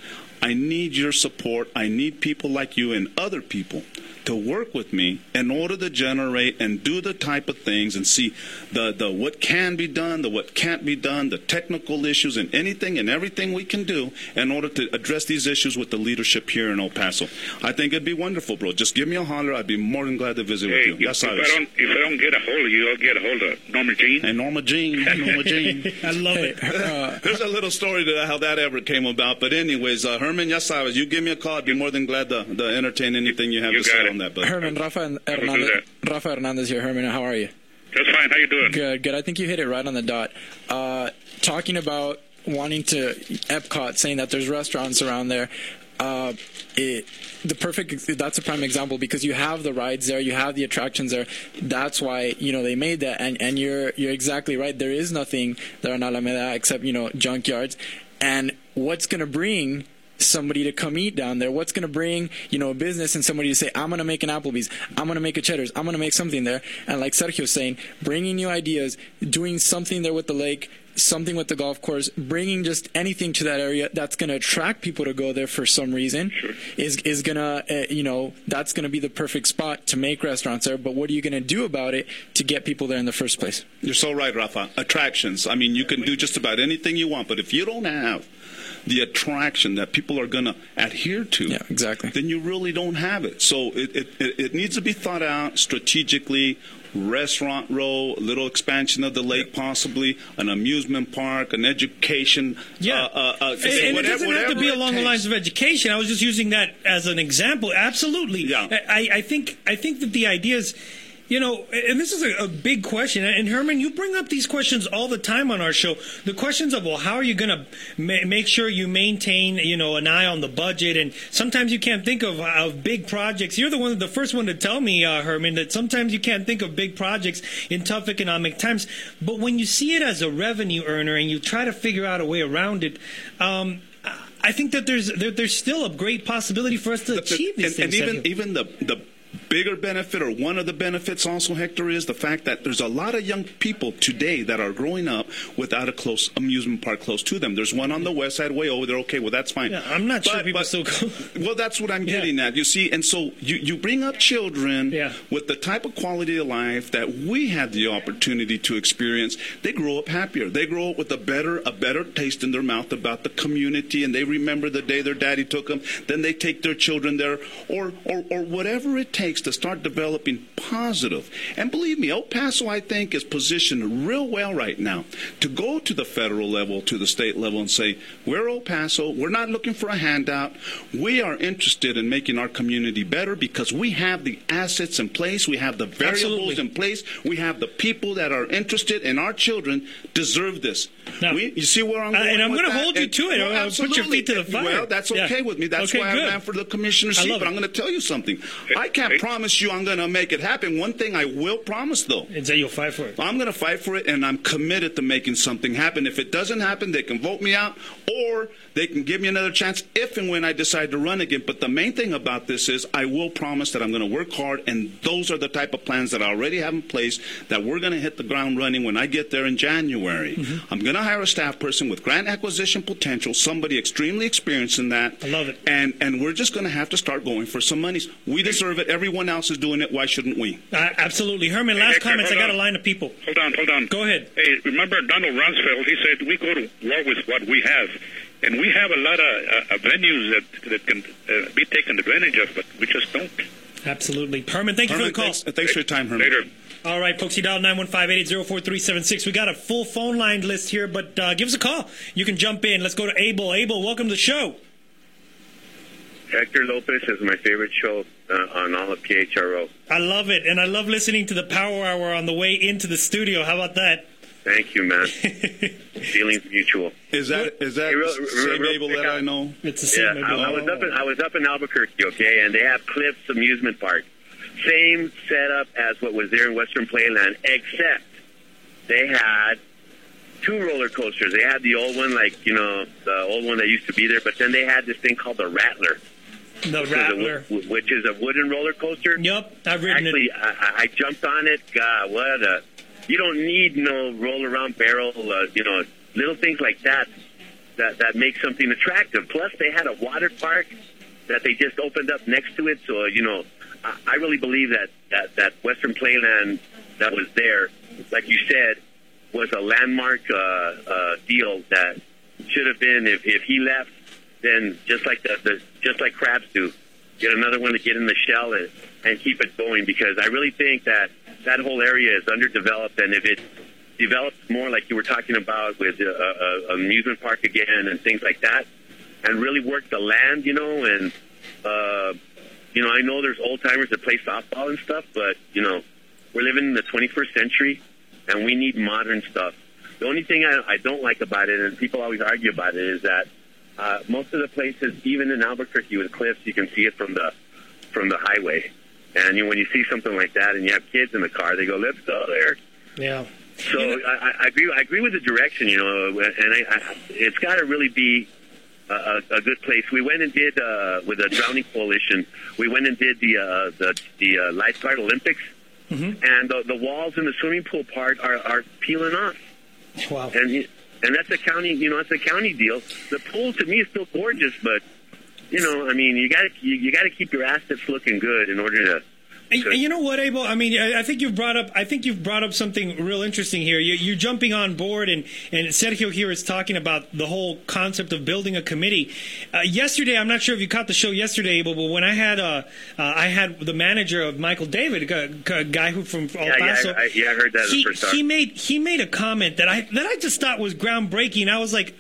I need your support. I need people like you and other people to work with me in order to generate and do the type of things and see the, the what can be done, the what can't be done, the technical issues, and anything and everything we can do in order to address these issues with the leadership here in El Paso. I think it'd be wonderful, bro. Just give me a holler. I'd be more than glad to visit Hey, with you. if, That's if I it is. don't if I don't get a hold of you, I'll get a hold of Norma Jean. And Norma Jean, Norma Jean. I love it. There's a little story to how that ever came about. But anyways, uh, Herman, yes, I was. You give me a call. I'd be more than glad to, to entertain anything you have You to say that. But Herman, Rafa do Hernandez. Rafa Hernandez here. Herman, how are you? That's fine. How you doing? Good, good. I think you hit it right on the dot. Uh, talking about wanting to Epcot, saying that there's restaurants around there. Uh, it, the perfect that's a prime example because you have the rides there, you have the attractions there. That's why you know they made that, and and you're you're exactly right. There is nothing there in Alameda except you know junkyards, and what's going to bring somebody to come eat down there? What's going to bring, you know, a business and somebody to say, I'm going to make an Applebee's, I'm going to make a Cheddar's, I'm going to make something there. And like Sergio's saying, bringing new ideas, doing something there with the lake, something with the golf course, bringing just anything to that area that's going to attract people to go there for some reason is is going to, uh, you know, that's going to be the perfect spot to make restaurants there. But what are you going to do about it to get people there in the first place? You're so right, Rafa. Attractions. I mean, you can do just about anything you want, but if you don't have the attraction that people are going to adhere to, yeah, exactly. then you really don't have it. So it, it, it, it needs to be thought out strategically. Restaurant row, a little expansion of the lake, possibly an amusement park, an education. Yeah, uh, uh, uh, and, and it whatever- doesn't have to be it along the lines of education. I was just using that as an example. Absolutely. Yeah. I, I think I think that the ideas You know, and this is a, a, big question. And Herman, you bring up these questions all the time on our show. The questions of, well, how are you going to ma- make sure you maintain, you know, an eye on the budget? And sometimes you can't think of, of big projects. You're the one, the first one to tell me, uh, Herman, that sometimes you can't think of big projects in tough economic times. But when you see it as a revenue earner and you try to figure out a way around it, um, I think that there's there, there's still a great possibility for us to achieve these and, things. And even even the the bigger benefit or one of the benefits also hector is the fact that there's a lot of young people today that are growing up without a close amusement park close to them. There's one on the west side way over there. Okay well that's fine. Yeah, i'm not but, sure people but, still go. well that's what i'm getting yeah. at. You see and so you, you bring up children yeah. with the type of quality of life that we had the opportunity to experience. They grow up happier. They grow up with a better a better taste in their mouth about the community and they remember the day their daddy took them. Then they take their children there or or, or whatever it takes to start developing positive. And believe me, El Paso, I think, is positioned real well right now to go to the federal level, to the state level, and say, we're El Paso, we're not looking for a handout. We are interested in making our community better because we have the assets in place, we have the variables Absolutely. in place, we have the people that are interested, and our children deserve this. Now, we, you see where I'm uh, going? and I'm going to hold you to it. Well, I'll put your feet to the fire. Well, that's okay yeah. with me. That's okay, why good. I ran for the commissioner's seat. But I'm going to tell you something. I can't promise you I'm going to make it happen. One thing I will promise, though, is that you'll fight for it. I'm going to fight for it, and I'm committed to making something happen. If it doesn't happen, they can vote me out, or they can give me another chance if and when I decide to run again. But the main thing about this is I will promise that I'm going to work hard, and those are the type of plans that I already have in place that we're going to hit the ground running when I get there in January. Mm-hmm. I'm going to hire a staff person with grant acquisition potential, somebody extremely experienced in that. I love it. And and we're just going to have to start going for some monies. We deserve it. Everyone else is doing it. Why shouldn't we? Uh, absolutely, Herman. Last Hey, Hector, comments. I got on. a line of people. Hold on, hold on. Go ahead. Hey, remember Donald Rumsfeld? He said we go to war with what we have, and we have a lot of uh, uh, venues that that can uh, be taken advantage of, but we just don't. Absolutely, Herman. Thank you Herman, for the call. Thanks, thanks for your time, Herman. Later. All right, folks, you dial 915-880-4376. We got a full phone line list here, but uh, give us a call. You can jump in. Let's go to Abel. Abel, welcome to the show. Hector Lopez is my favorite show uh, on all of KHRO. I love it, and I love listening to the Power Hour on the way into the studio. How about that? Thank you, man. Feelings mutual. Is that is that Hey, real- same real- real Abel that I- I know? It's the Yeah, I, I was up in I was up in Albuquerque, okay, and they have Cliffs Amusement Park, same setup as what was there in Western Playland, except they had two roller coasters. They had the old one, like you know, the old one that used to be there, but then they had this thing called the Rattler. The is a Rattler. which is a wooden roller coaster. Yep, I've ridden Actually, I, I- I jumped on it. God, what a! You don't need no roll around barrel. Uh, you know, little things like that that that make something attractive. Plus, they had a water park that they just opened up next to it. So you know, I, I really believe that that that Western Playland that was there, like you said, was a landmark uh, uh, deal that should have been. If if he left, then just like the, the just like crabs do, get another one to get in the shell and, and keep it going. Because I really think that that whole area is underdeveloped, and if it develops more, like you were talking about with uh, uh, amusement park again and things like that, and really work the land, you know, and uh, you know, I know there's old timers that play softball and stuff, but you know, we're living in the 21st century, and we need modern stuff. The only thing I, I don't like about it, and people always argue about it, is that uh, most of the places, even in Albuquerque with cliffs, you can see it from the from the highway. And you, when you see something like that, and you have kids in the car, they go, "Let's go there." Yeah. So I, I- I agree. I agree with the direction, you know, and I, I, it's got to really be a, a, good place. We went and did uh, with the Drowning Coalition. We went and did the uh, the the uh, lifeguard Olympics, Mm-hmm. and the, the walls in the swimming pool part are, are peeling off. Wow. And you- and that's a county, you know, that's a county deal. The pool to me is still gorgeous, but you know, I mean, you got to you, you got to keep your assets looking good in order to. You know what, Abel? I mean, I, think you've brought up. I think you've brought up something real interesting here. You, you're jumping on board, and and Sergio here is talking about the whole concept of building a committee. Uh, yesterday, I'm not sure if you caught the show yesterday, Abel, but when I had uh, uh, I had the manager of Michael David, a, a guy who from El Yeah, yeah, Paso. I, yeah, I heard that. he, he made he made a comment that I that I just thought was groundbreaking. I was like.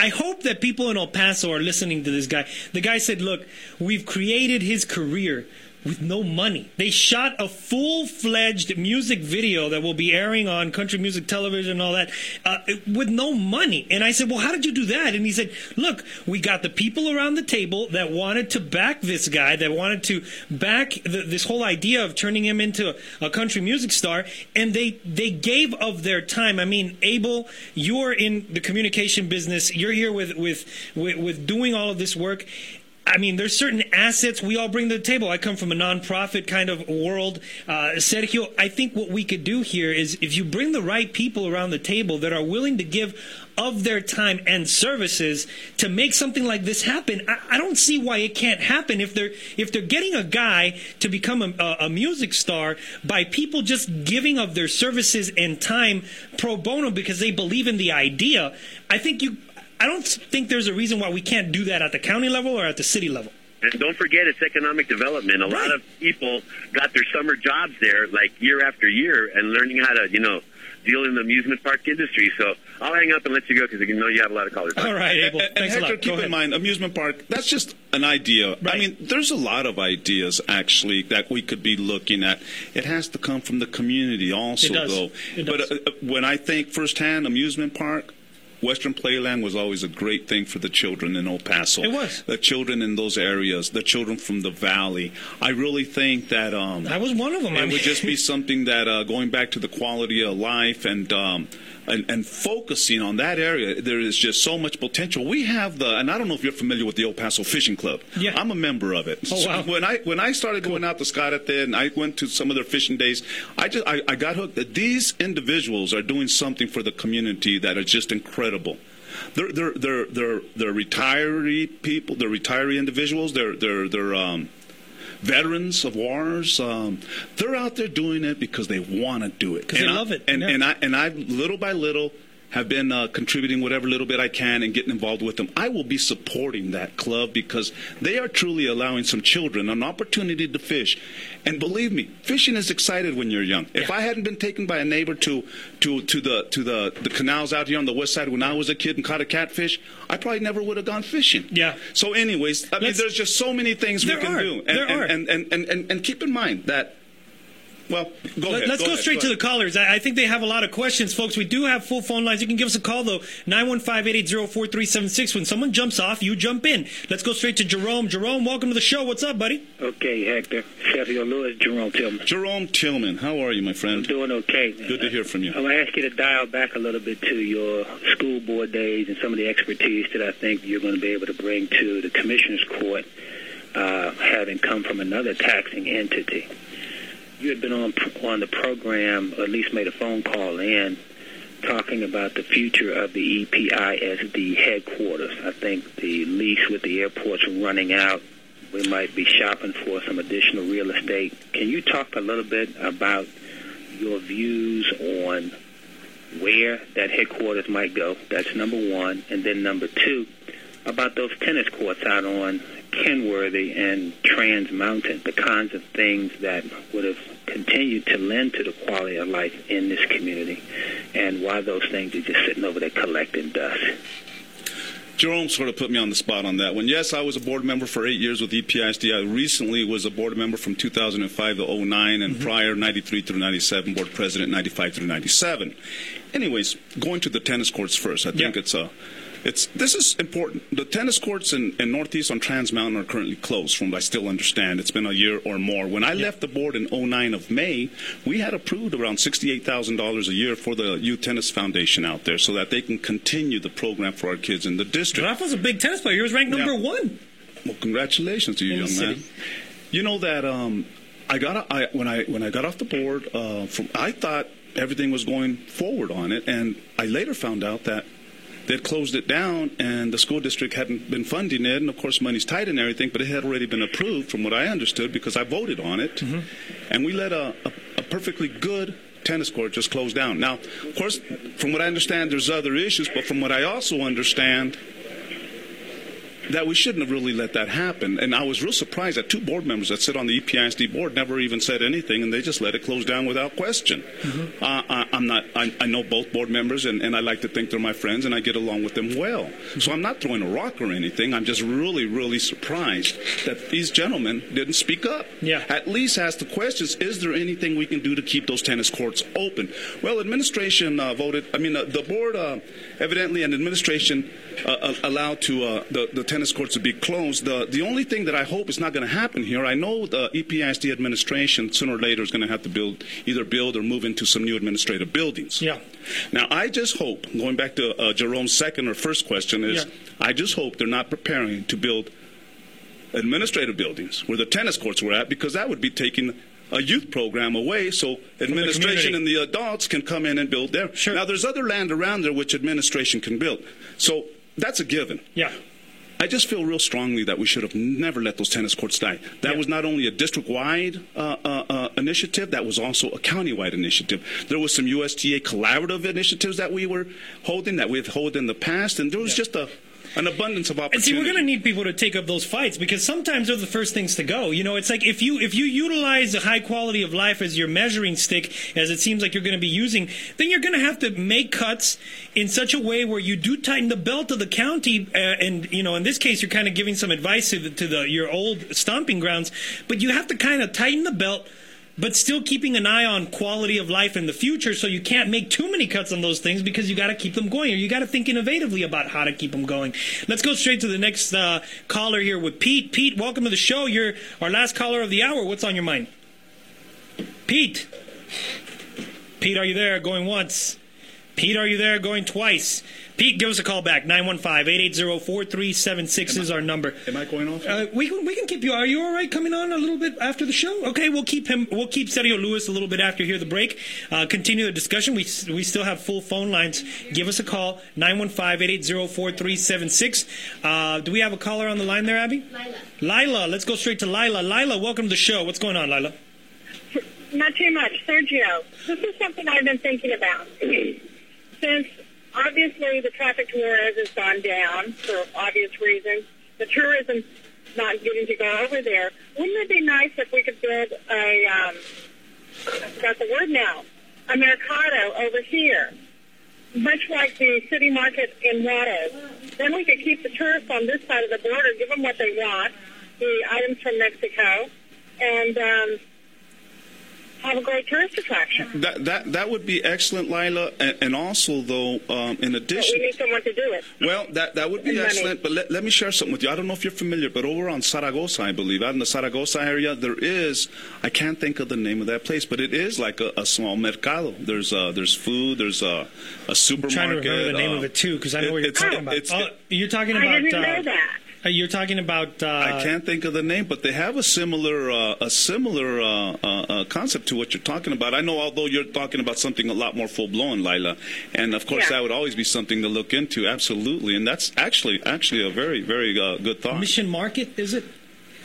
I hope that people in El Paso are listening to this guy. The guy said, "Look, we've created his career with no money. They shot a full fledged music video that will be airing on country music television and all that uh, with no money. And I said, Well, how did you do that? And he said, Look, we got the people around the table that wanted to back this guy, that wanted to back the, this whole idea of turning him into a, country music star, and they, they gave of their time. I mean, Abel, you're in the communication business, you're here with, with, with, with doing all of this work. I mean, there's certain assets we all bring to the table. I come from a nonprofit kind of world. Uh, Sergio, I think what we could do here is if you bring the right people around the table that are willing to give of their time and services to make something like this happen, I, I don't see why it can't happen. If they're if they're getting a guy to become a, a, a music star by people just giving of their services and time pro bono because they believe in the idea, I think you I don't think there's a reason why we can't do that at the county level or at the city level. And don't forget, it's economic development. A right. lot of people got their summer jobs there, like year after year, and learning how to, you know, deal in the amusement park industry. So I'll hang up and let you go because I know you have a lot of callers. All right, Abel. And, Thanks and Hector, a lot. keep in mind, amusement park, that's just an idea. Right. I mean, there's a lot of ideas, actually, that we could be looking at. It has to come from the community also, It does. though. It but uh, when I think firsthand amusement park, Western Playland was always a great thing for the children in El Paso. It was. The children in those areas, the children from the valley. I really think that um, I was one of them. It I mean- would just be something that uh, going back to the quality of life and. Um, and, and focusing on that area, there is just so much potential. We have the, and I don't know if you're familiar with the El Paso Fishing Club. Yeah. I'm a member of it. Oh, wow. So when I when I started going out to Ascarate and I went to some of their fishing days, I just I, I got hooked. That these individuals are doing something for the community that is just incredible. They're they're they're they're, they're retiree people. They're retiree individuals. They're they're they're um, veterans of wars. Um, they're out there doing it because they want to do it. they love it. And Yeah. and I and I little by little have been uh, contributing whatever little bit I can and getting involved with them. I will be supporting that club because they are truly allowing some children an opportunity to fish. And believe me, fishing is excited when you're young. If I hadn't been taken by a neighbor to to to the to the the canals out here on the west side when I was a kid and caught a catfish, I probably never would have gone fishing. Yeah. So, anyways, I mean, Let's- there's just so many things we can are. do. And, There and, are. And, and, and, and, and keep in mind that. Well, go Let, ahead. us go, ahead, straight to ahead. the callers. I, I think they have a lot of questions, folks. We do have full phone lines. You can give us a call, though. 915-880-4376. When someone jumps off, you jump in. Let's go straight to Jerome. Jerome, welcome to the show. What's up, buddy? Okay, Hector. Sergio Lewis, Jerome Tillman. Jerome Tillman, how are you, my friend? I'm doing okay. Good to hear from you. I'm going to ask you to dial back a little bit to your school board days and some of the expertise that I think you're going to be able to bring to the Commissioner's Court, uh, having come from another taxing entity. You had been on on the program, or at least made a phone call in, talking about the future of the EPISD headquarters. I think the lease with the airport's running out. We might be shopping for some additional real estate. Can you talk a little bit about your views on where that headquarters might go? That's number one. And then number two, about those tennis courts out on Kenworthy and Trans Mountain, the kinds of things that would have continued to lend to the quality of life in this community, and why those things are just sitting over there collecting dust. Jerome sort of put me on the spot on that one. Yes, I was a board member for eight years with EPISD. I recently was a board member from 2005 to 09, and mm-hmm. prior 93 through 97, board president 95 through 97. Anyways, going to the tennis courts first. I think it's a. It's this is important. The tennis courts in, in Northeast on Trans Mountain are currently closed, from what I still understand. It's been a year or more. When I left the board in 09 of May, we had approved around $68,000 a year for the Youth Tennis Foundation out there so that they can continue the program for our kids in the district. Rafa's a big tennis player. He was ranked number one. Well, congratulations to you, In young man. You know that um, I got I, when I when I got off the board, uh, from I thought everything was going forward on it, and I later found out that they'd closed it down, and the school district hadn't been funding it, and of course money's tight and everything, but it had already been approved, from what I understood, because I voted on it, mm-hmm. and we let a, a, a perfectly good tennis court just close down. Now, of course, from what I understand, there's other issues, but from what I also understand, that we shouldn't have really let that happen. And I was real surprised that two board members that sit on the EPISD board never even said anything, and they just let it close down without question. Mm-hmm. Uh, I, I'm not. I, I know both board members, and, and I like to think they're my friends, and I get along with them well. Mm-hmm. So I'm not throwing a rock or anything. I'm just really, really surprised that these gentlemen didn't speak up. Yeah. At least ask the questions: Is there anything we can do to keep those tennis courts open? Well, administration uh, voted. I mean, uh, the board uh, evidently, and administration uh, uh, allowed to uh, the, the tennis courts to be closed. The the only thing that I hope is not going to happen here. I know the EPISD administration sooner or later is going to have to build either build or move into some new administrative buildings. Yeah. Now, I just hope, going back to uh, Jerome's second or first question, is Yeah. I just hope they're not preparing to build administrative buildings where the tennis courts were at, because that would be taking a youth program away so administration and the adults can come in and build there. Sure. Now, there's other land around there which administration can build. So that's a given. Yeah. I just feel real strongly that we should have never let those tennis courts die. That was not only a district-wide uh, uh, uh, initiative, that was also a county-wide initiative. There was some USTA collaborative initiatives that we were holding, that we've held in the past, and there was just a, an abundance of And opportunity. see, we're going to need people to take up those fights because sometimes they're the first things to go. You know, it's like if you if you utilize the high quality of life as your measuring stick, as it seems like you're going to be using, then you're going to have to make cuts in such a way where you do tighten the belt of the county. Uh, and you know, in this case, you're kind of giving some advice to the, to the your old stomping grounds, but you have to kind of tighten the belt but still keeping an eye on quality of life in the future so you can't make too many cuts on those things because you got to keep them going or you got to think innovatively about how to keep them going. Let's go straight to the next uh, caller here with pete. Pete welcome to the show. You're our last caller of the hour. What's on your mind? Pete. Pete are you there? Going once. Pete are you there? Going twice Pete, give us a call back. 915-880-4376 is our number. Am I going off? Uh, we can we can keep you. Are you all right coming on a little bit after the show? Okay, we'll keep him. We'll keep Sergio Lewis a little bit after here the break. Uh, continue the discussion. We we still have full phone lines. Give us a call 915-880-4376. Uh, do we have a caller on the line there, Abby? Lila. Lila, let's go straight to Lila. Lila, welcome to the show. What's going on, Lila? Not too much. Sergio, this is something I've been thinking about. Since obviously the traffic to Juarez has gone down for obvious reasons, the tourism's not getting to go over there. Wouldn't it be nice if we could build a, um, forgot the word now, a mercado over here? Much like the city market in Juarez. Then we could keep the tourists on this side of the border, give them what they want, the items from Mexico, and um, have a great tourist attraction. That that that would be excellent, Lila. And, and also, though, um, in But addition, we need someone to do it. Well, that that would be And money. excellent. But let, let me share something with you. I don't know if you're familiar, but over on Zaragoza, I believe, out in the Zaragoza area, there is. I can't think of the name of that place, but it is like a, a small mercado. There's uh, there's food. There's a, a supermarket. trying to remember the name uh, of it too because I know what you're it's- talking about. it's- Oh, you're talking about. I about. didn't uh, know that. Uh, You're talking about. Uh, I can't think of the name, but they have a similar uh, a similar uh, uh, uh, concept to what you're talking about. I know, although you're talking about something a lot more full blown, Lila, and of course Yeah. that would always be something to look into. Absolutely, and that's actually actually a very very uh, good thought. Mission Market, is it?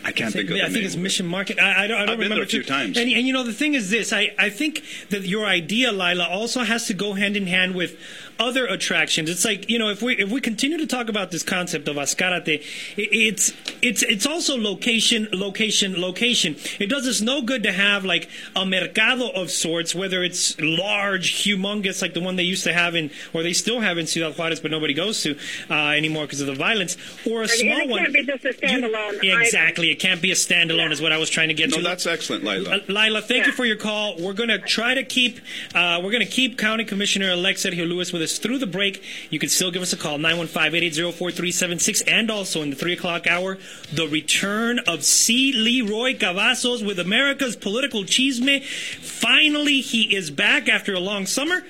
I can't think of the I think it's Mission Market. I, I don't, I don't I've been remember there a few times. And, and you know, the thing is this: I, I think that your idea, Lila, also has to go hand in hand with other attractions. It's like you know, if we if we continue to talk about this concept of Ascarate, it's it's it's also location, location, location. It does us no good to have like a mercado of sorts, whether it's large, humongous, like the one they used to have in, or they still have in Ciudad Juarez, but nobody goes to uh, anymore because of the violence, or a And small it one. can't be just a standalone You- exactly, it can't be a standalone. Is what I was trying to get No, to. that's excellent, Lila. Uh, Lila, thank you for your call. We're going to try to keep uh, we're going to keep County Commissioner elect Sergio Lewis with us through the break. You can still give us a call 915-880-4376 and also in the three o'clock hour, the return of C. Leroy Cavazos with America's political chisme. Finally, he is back after a long summer.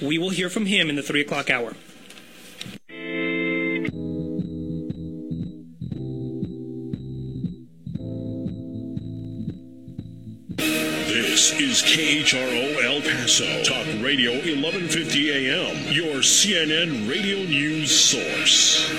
We will hear from him in the three o'clock hour. This is KHRO El Paso, Talk Radio 1150 AM, your CNN radio news source.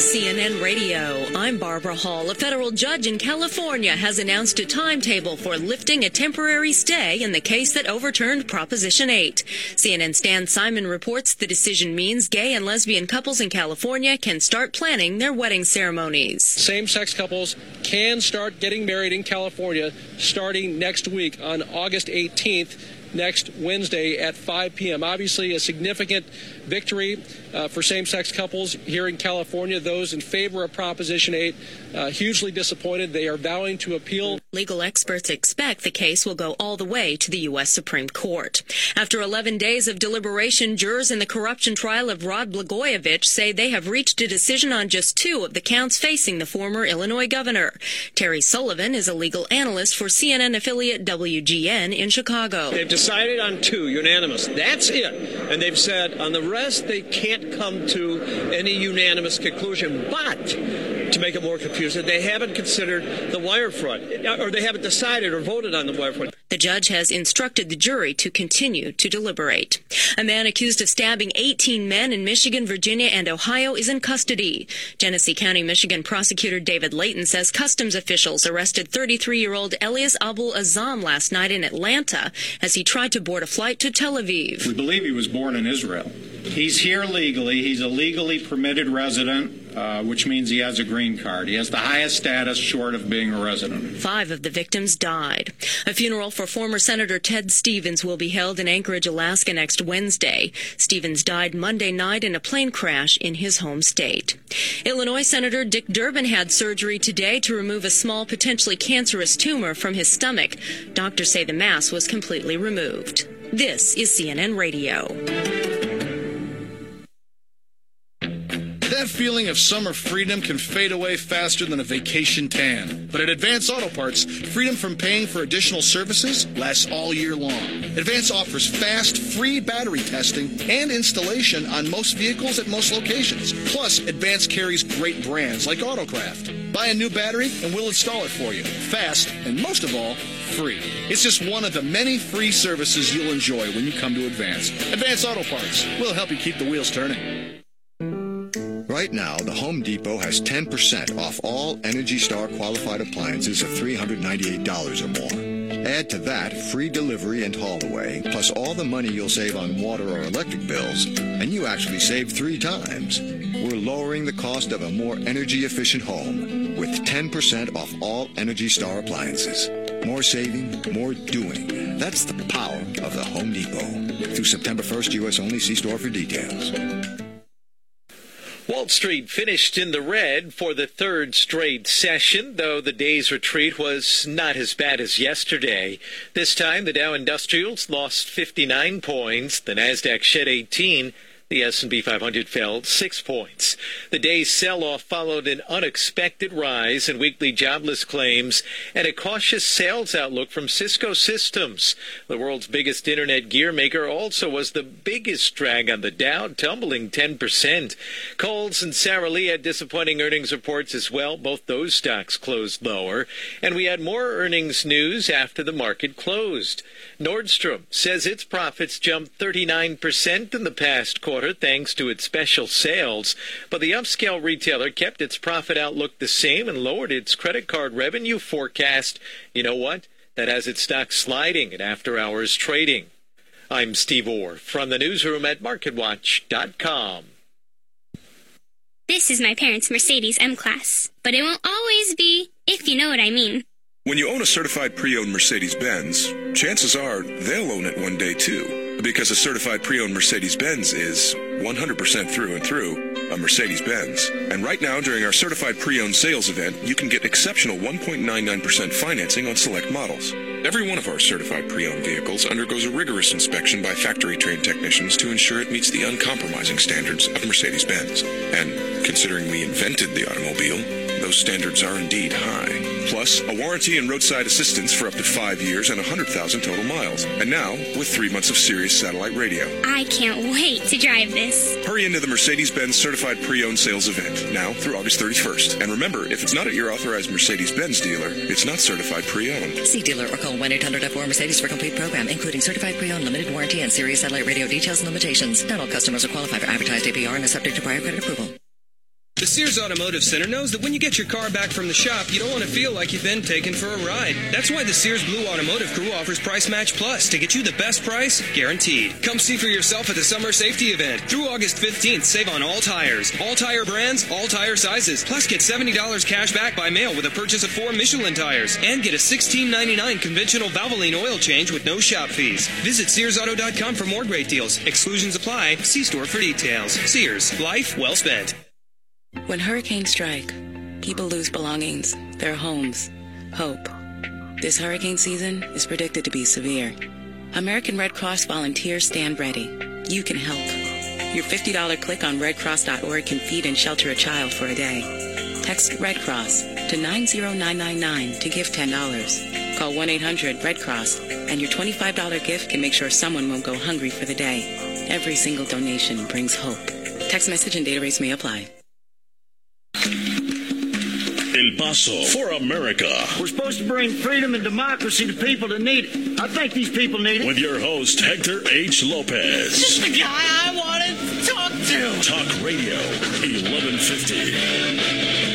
CNN Radio. I'm Barbara Hall. A federal judge in California has announced a timetable for lifting a temporary stay in the case that overturned Proposition 8. CNN's Dan Simon reports the decision means gay and lesbian couples in California can start planning their wedding ceremonies. Same sex couples can start getting married in California starting next week on August 18th next Wednesday at 5 p.m. Obviously, a significant victory uh, for same sex couples here in California. Those in favor of Proposition 8 uh, hugely disappointed. They are vowing to appeal. Legal experts expect the case will go all the way to the U.S. Supreme Court. After 11 days of deliberation, jurors in the corruption trial of Rod Blagojevich say they have reached a decision on just two of the counts facing the former Illinois governor. Terry Sullivan is a legal analyst for CNN affiliate WGN in Chicago. They've decided on two, unanimous. That's it. And they've said on the rest, they can't come to any unanimous conclusion. But to make it more confusing, they haven't considered the wire fraud, or they haven't decided or voted on the wire fraud. The judge has instructed the jury to continue to deliberate. A man accused of stabbing 18 men in Michigan, Virginia, and Ohio is in custody. Genesee County, Michigan prosecutor David Leyton says customs officials arrested 33-year-old Elias Abuelazam last night in Atlanta as he tried to board a flight to Tel Aviv. We believe he was born in Israel. He's here legally. He's a legally permitted resident, uh, which means he has a green card. He has the highest status short of being a resident. Five of the victims died. A funeral for former Senator Ted Stevens will be held in Anchorage, Alaska next Wednesday. Stevens died Monday night in a plane crash in his home state. Illinois Senator Dick Durbin had surgery today to remove a small, potentially cancerous tumor from his stomach. Doctors say the mass was completely removed. This is CNN Radio. That feeling of summer freedom can fade away faster than a vacation tan. But at Advance Auto Parts, freedom from paying for additional services lasts all year long. Advance offers fast, free battery testing and installation on most vehicles at most locations. Plus, Advance carries great brands like Autocraft. Buy a new battery and we'll install it for you. Fast, and most of all, free. It's just one of the many free services you'll enjoy when you come to Advance. Advance Auto Parts. We'll help you keep the wheels turning. Right now, the Home Depot has 10% off all Energy Star qualified appliances of $398 or more. Add to that free delivery and haul away, plus all the money you'll save on water or electric bills, and you actually save three times. We're lowering the cost of a more energy efficient home with 10% off all Energy Star appliances. More saving, more doing. That's the power of the Home Depot. Through September 1st, U.S. only. See store for details. Wall Street finished in the red for the third straight session, though the day's retreat was not as bad as yesterday. This time, the Dow Industrials lost 59 points, the Nasdaq shed 18, the S&P 500 fell 6 points. The day's sell-off followed an unexpected rise in weekly jobless claims and a cautious sales outlook from Cisco Systems. The world's biggest internet gear maker also was the biggest drag on the Dow, tumbling 10%. Kohl's and Sara Lee had disappointing earnings reports as well. Both those stocks closed lower. And we had more earnings news after the market closed. Nordstrom says its profits jumped 39% in the past quarter thanks to its special sales, but the upscale retailer kept its profit outlook the same and lowered its credit card revenue forecast. You know what? That has its stock sliding at after hours trading. I'm Steve Orr from the newsroom at MarketWatch.com. This is my parents' Mercedes M Class, but it won't always be, if you know what I mean. When you own a certified pre-owned Mercedes-Benz, chances are they'll own it one day too. Because a certified pre-owned Mercedes-Benz is 100% through and through a Mercedes-Benz. And right now, during our certified pre-owned sales event, you can get exceptional 1.99% financing on select models. Every one of our certified pre-owned vehicles undergoes a rigorous inspection by factory-trained technicians to ensure it meets the uncompromising standards of Mercedes-Benz. And considering we invented the automobile, those standards are indeed high. Plus, a warranty and roadside assistance for up to five years and 100,000 total miles. And now, with three months of Sirius satellite radio. I can't wait to drive this. Hurry into the Mercedes-Benz Certified Pre-Owned Sales event, now through August 31st. And remember, if it's not at your authorized Mercedes-Benz dealer, it's not certified pre-owned. See dealer or call 1 800 F4 Mercedes for complete program, including certified pre-owned, limited warranty, and Sirius satellite radio details and limitations. Not all customers are qualified for advertised APR and are subject to prior credit approval. The Sears Automotive Center knows that when you get your car back from the shop, you don't want to feel like you've been taken for a ride. That's why the Sears Blue Automotive Crew offers Price Match Plus to get you the best price guaranteed. Come see for yourself at the summer safety event. Through August 15th, save on all tires, all tire brands, all tire sizes. Plus, get $70 cash back by mail with a purchase of four Michelin tires. And get a $16.99 conventional Valvoline oil change with no shop fees. Visit SearsAuto.com for more great deals. Exclusions apply. See store for details. Sears, life well spent. When hurricanes strike, people lose belongings, their homes, hope. This hurricane season is predicted to be severe. American Red Cross volunteers stand ready. You can help. Your $50 click on redcross.org can feed and shelter a child for a day. Text Red Cross to 90999 to give $10. Call 1 800 Red Cross, and your $25 gift can make sure someone won't go hungry for the day. Every single donation brings hope. Text message and data rates may apply. El Paso for America. We're supposed to bring freedom and democracy to people that need it. I think these people need it. With your host, Hector H. Lopez. This is the guy I wanted to talk to. Talk Radio, 1150.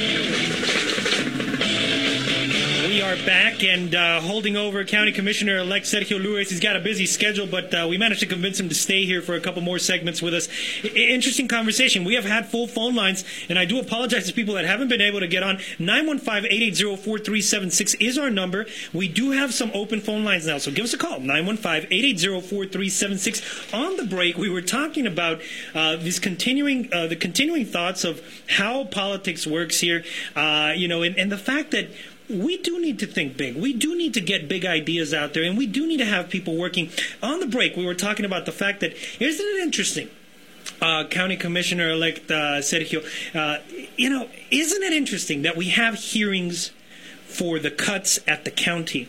We are back and uh, holding over County Commissioner elect Sergio Lewis. He's got a busy schedule, but uh, we managed to convince him to stay here for a couple more segments with us. I- interesting conversation. We have had full phone lines, and I do apologize to people that haven't been able to get on. 915 880 4376 is our number. We do have some open phone lines now, so give us a call 915 880 4376. On the break, we were talking about uh, this continuing, uh, the continuing thoughts of how politics works here, uh, you know, and, and the fact that we do need to think big. We do need to get big ideas out there, and we do need to have people working. On the break, we were talking about the fact that isn't it interesting? Uh, County Commissioner elect uh, Sergio, uh, you know, isn't it interesting that we have hearings for the cuts at the county,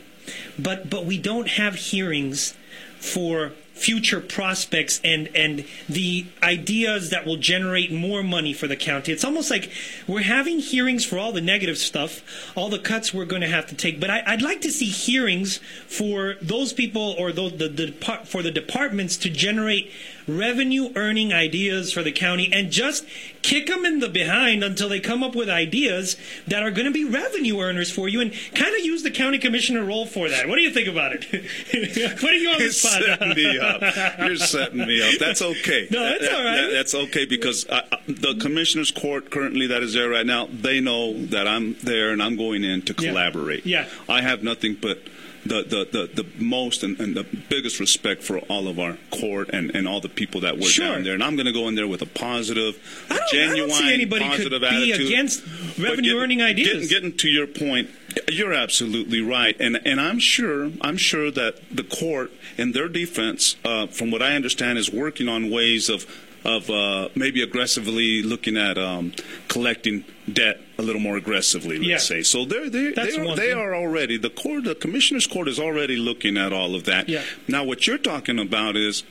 but but we don't have hearings for future prospects and and the ideas that will generate more money for the county. It's almost like we're having hearings for all the negative stuff, all the cuts we're going to have to take. But I, I'd like to see hearings for those people or the, the for the departments to generate revenue earning ideas for the county and just kick them in the behind until they come up with ideas that are going to be revenue earners for you and kind of use the county commissioner role for that. What do you think about it? Putting you on the You're spot. setting me up. You're setting me up. That's okay. No, that's That- all right. that- that's okay because uh, the commissioner's court currently that is there right now, they know that I'm there and I'm going in to Yeah. collaborate. Yeah. I have nothing but the the, the, the most and, and the biggest respect for all of our court and, and all the people that work Sure. down there. And I'm going to go in there with a positive, I don't, genuine, I don't see anybody could positive be attitude. against revenue getting- earning ideas. Getting, getting to your point, you're absolutely right, and and I'm sure I'm sure that the court, in their defense, uh, from what I understand, is working on ways of of uh, maybe aggressively looking at um, collecting debt a little more aggressively. Let's Yeah. say so. They're they That's they, are, they are already the court. The commissioner's court is already looking at all of that. Yeah. Now, what you're talking about is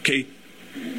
okay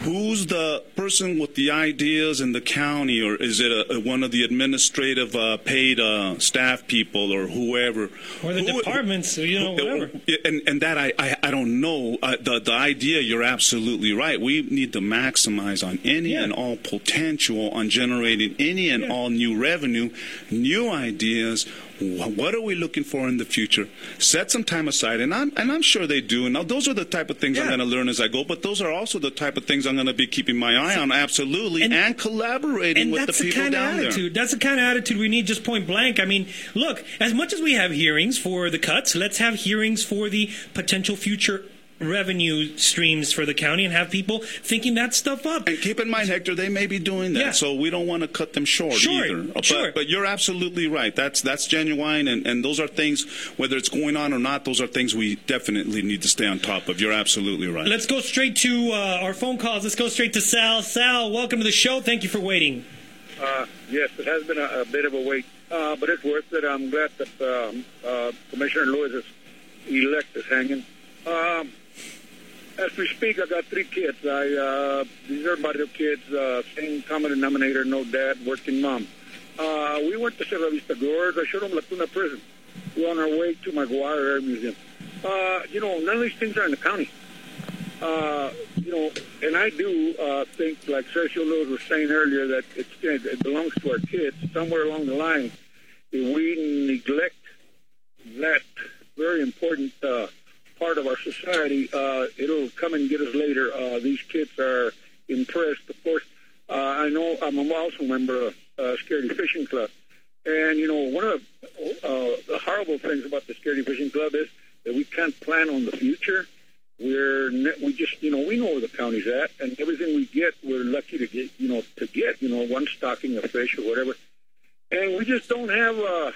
who's the person with the ideas in the county, or is it a, a- one of the administrative uh, paid uh, staff people, or whoever? or the Who- departments, you know, whatever. And and that I I, I don't know. Uh, the the idea you're absolutely right. We need to maximize on any and all potential on generating any and all new revenue, new ideas. Wh- What are we looking for in the future? Set some time aside, and I'm and I'm sure they do. And now those are the type of things I'm going to learn as I go. But those are also the type of things I'm going to be keeping my eye on, absolutely, and, collaborating and with that's the people kind down of there. attitude. That's the kind of attitude we need, just point blank. I mean, look, as much as we have hearings for the cuts, let's have hearings for the potential future revenue streams for the county and have people thinking that stuff up. And keep in mind, Hector, they may be doing that, Yeah. so we don't want to cut them short Sure, either. But, sure. but you're absolutely right. That's that's genuine, and, and those are things, whether it's going on or not, those are things we definitely need to stay on top of. You're absolutely right. Let's go straight to uh, our phone calls. Let's go straight to Sal. Sal, welcome to the show. Thank you for waiting. Uh, yes, it has been a, a bit of a wait, uh, but it's worth it. I'm glad that um, uh, Commissioner Lewis' elect is hanging. Um, as we speak, I got three kids. I uh, these are barrio kids, uh, same common denominator, no dad, working mom. Uh, we went to Cerro Vista Gorge. I showed them La Tuna Prison. We're on our way to Maguire Air Museum. Uh, you know, none of these things are in the county. uh, you know, and I do uh, think, like Sergio Lewis was saying earlier, that it's, it belongs to our kids. Somewhere along the line, if we neglect that very important uh, part of our society, uh, it'll come and get us later. Uh, these kids are impressed. Of course, uh, I know I'm also a member of uh, Ascarate Fishing Club. And, you know, one of the, uh, the horrible things about the Ascarate Fishing Club is that we can't plan on the future. We're ne- we just you know we know where the county's at, and everything we get, we're lucky to get you know to get you know one stocking of fish or whatever, and we just don't have uh,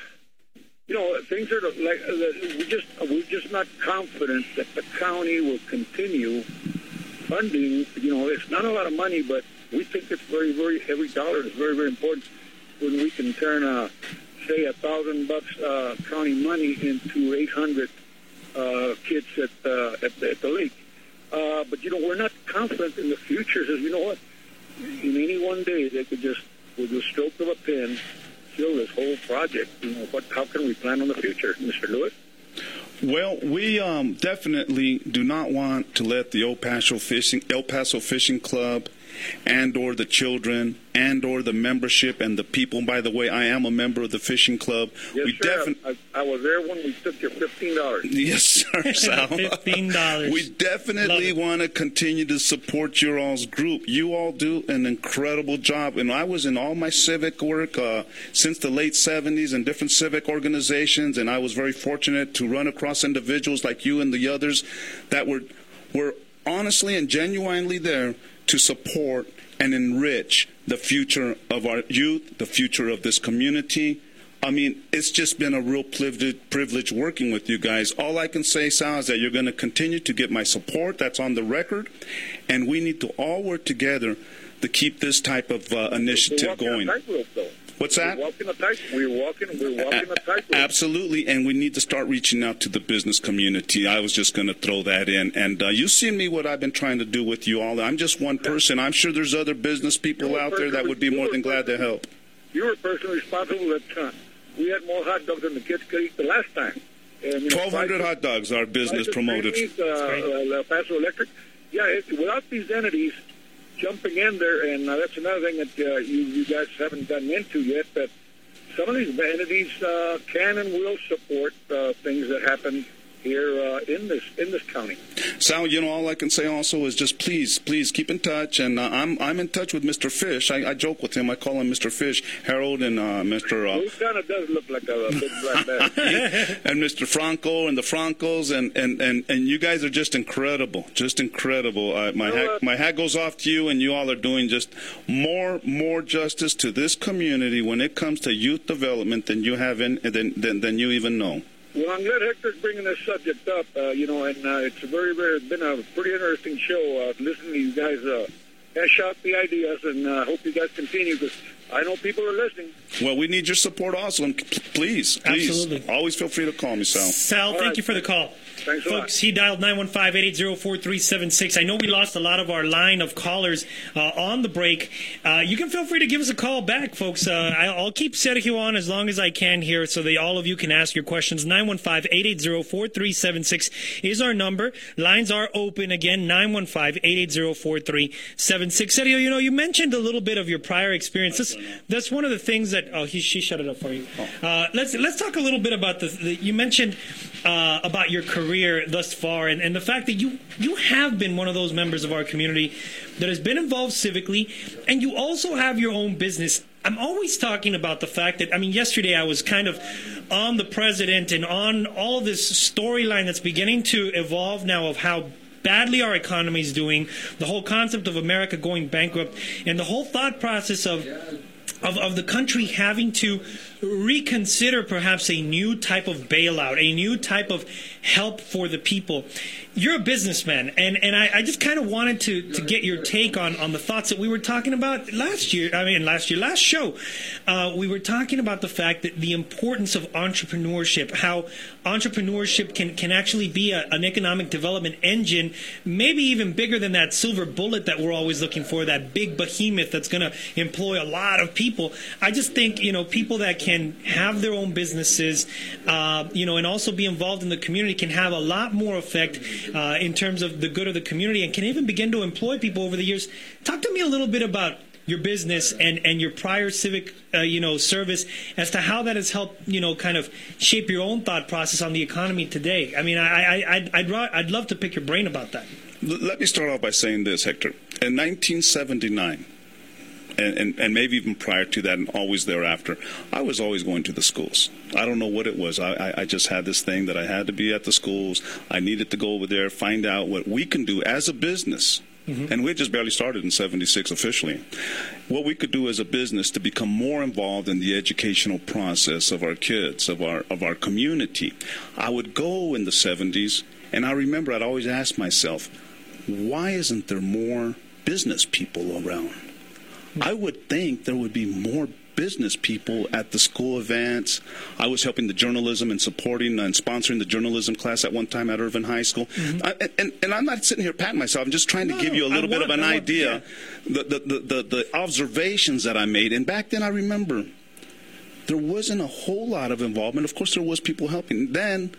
you know things are like uh, we just we're just not confident that the county will continue funding. You know, it's not a lot of money, but we think it's very very every dollar is very very important when we can turn uh, say a thousand bucks uh, county money into eight hundred uh, kids at, uh, at, the, at the lake. Uh, but, you know, we're not confident in the future. Says, you know what? In any one day, they could just, with the stroke of a pen, kill this whole project. You know, what? How can we plan on the future, Mr. Lewis? Well, we um, definitely do not want to let the El Paso Fishing El Paso Fishing Club and or the children and or the membership and the people. By the way, I am a member of the fishing club. Yes, we sir. Defi- I, I, was there when we took your fifteen dollars. Yes, sir, Sal. fifteen dollars. we definitely want to continue to support your all's group. You all do an incredible job, and I was in all my civic work uh, since the late '70s in different civic organizations, and I was very fortunate to run across individuals like you and the others that were were honestly and genuinely there to support and enrich the future of our youth, the future of this community. I mean, it's just been a real privilege working with you guys. All I can say, Sal, is that you're going to continue to get my support. That's on the record. And we need to all work together to keep this type of uh, initiative going. What's that? We're walking a tight. We're walking. We're walking a tight. Absolutely, and we need to start reaching out to the business community. I was just going to throw that in, and uh, you see me what I've been trying to do with you all. I'm just one person. I'm sure there's other business people out there that would be more than glad to help. You were personally responsible that time. We had more hot dogs than the kids could eat the last time. And, you know, 1,200 hot dogs. Our business promoted. uh, uh, Paso Electric. Yeah, it, without these entities jumping in there, and uh, that's another thing that uh, you, you guys haven't gotten into yet. but some of these entities uh, can and will support uh, things that happen here uh, in this in this county. Sal, you know, all I can say also is just please, please keep in touch. And uh, I'm I'm in touch with Mr. Fish. I, I, joke with him. I call him Mr. Fish, Harold, and uh, Mr. Uh, he kind of does look like a, a big black man. and Mr. Franco and the Francos, and, and, and, and you guys are just incredible, just incredible. Uh, my hat, my hat goes off to you, and you all are doing just more more justice to this community when it comes to youth development than you have in than than, than you even know. Well, I'm glad Hector's bringing this subject up. Uh, you know, and uh, it's a very, very been a pretty interesting show. Uh, listening to you guys uh, hash out the ideas, and I uh, hope you guys continue because I know people are listening. Well, we need your support also, and please, please, Absolutely. always feel free to call me, Sal. Sal, All thank right. you for the call. Thanks Folks, he dialed 915-880-4376. I know we lost a lot of our line of callers uh, on the break. Uh, you can feel free to give us a call back, folks. Uh, I'll keep Sergio on as long as I can here so that all of you can ask your questions. 915-880-4376 is our number. Lines are open again, 915-880-4376. Sergio, you know, you mentioned a little bit of your prior experiences. That's one of the things that, oh, he, she shut it up for you. Uh, let's, let's talk a little bit about the, the you mentioned uh, about your career thus far and, and the fact that you, you have been one of those members of our community that has been involved civically, and you also have your own business. I'm always talking about the fact that, I mean, yesterday I was kind of on the president and on all this storyline that's beginning to evolve now of how badly our economy is doing, the whole concept of America going bankrupt, and the whole thought process of of, of the country having to reconsider perhaps a new type of bailout, a new type of help for the people. You're a businessman, and, and I, I just kind of wanted to, to get your take on, on the thoughts that we were talking about last year. I mean, last year, last show, uh, we were talking about the fact that the importance of entrepreneurship, how entrepreneurship can, can actually be a, an economic development engine, maybe even bigger than that silver bullet that we're always looking for, that big behemoth that's going to employ a lot of people. I just think, you know, people that can can have their own businesses, uh, you know, and also be involved in the community can have a lot more effect uh, in terms of the good of the community and can even begin to employ people over the years. Talk to me a little bit about your business and, and your prior civic uh, you know service as to how that has helped you know kind of shape your own thought process on the economy today. I mean, I, I I'd I'd, I'd love to pick your brain about that. Let me start off by saying this, Hector. In 1979, and, and, and, maybe even prior to that and always thereafter, I was always going to the schools. I don't know what it was. I, I, I, just had this thing that I had to be at the schools. I needed to go over there, find out what we can do as a business. Mm-hmm. And we had just barely started in 76 officially. What we could do as a business to become more involved in the educational process of our kids, of our, of our community. I would go in the 70s, and I remember I'd always ask myself, why isn't there more business people around? I would think there would be more business people at the school events. I was helping the journalism and supporting and sponsoring the journalism class at one time at Irvin High School. Mm-hmm. I, and, and I'm not sitting here patting myself. I'm just trying to give you a little bit of an idea, the, the, the, the, the observations that I made. And back then, I remember there wasn't a whole lot of involvement. Of course, there was people helping. Then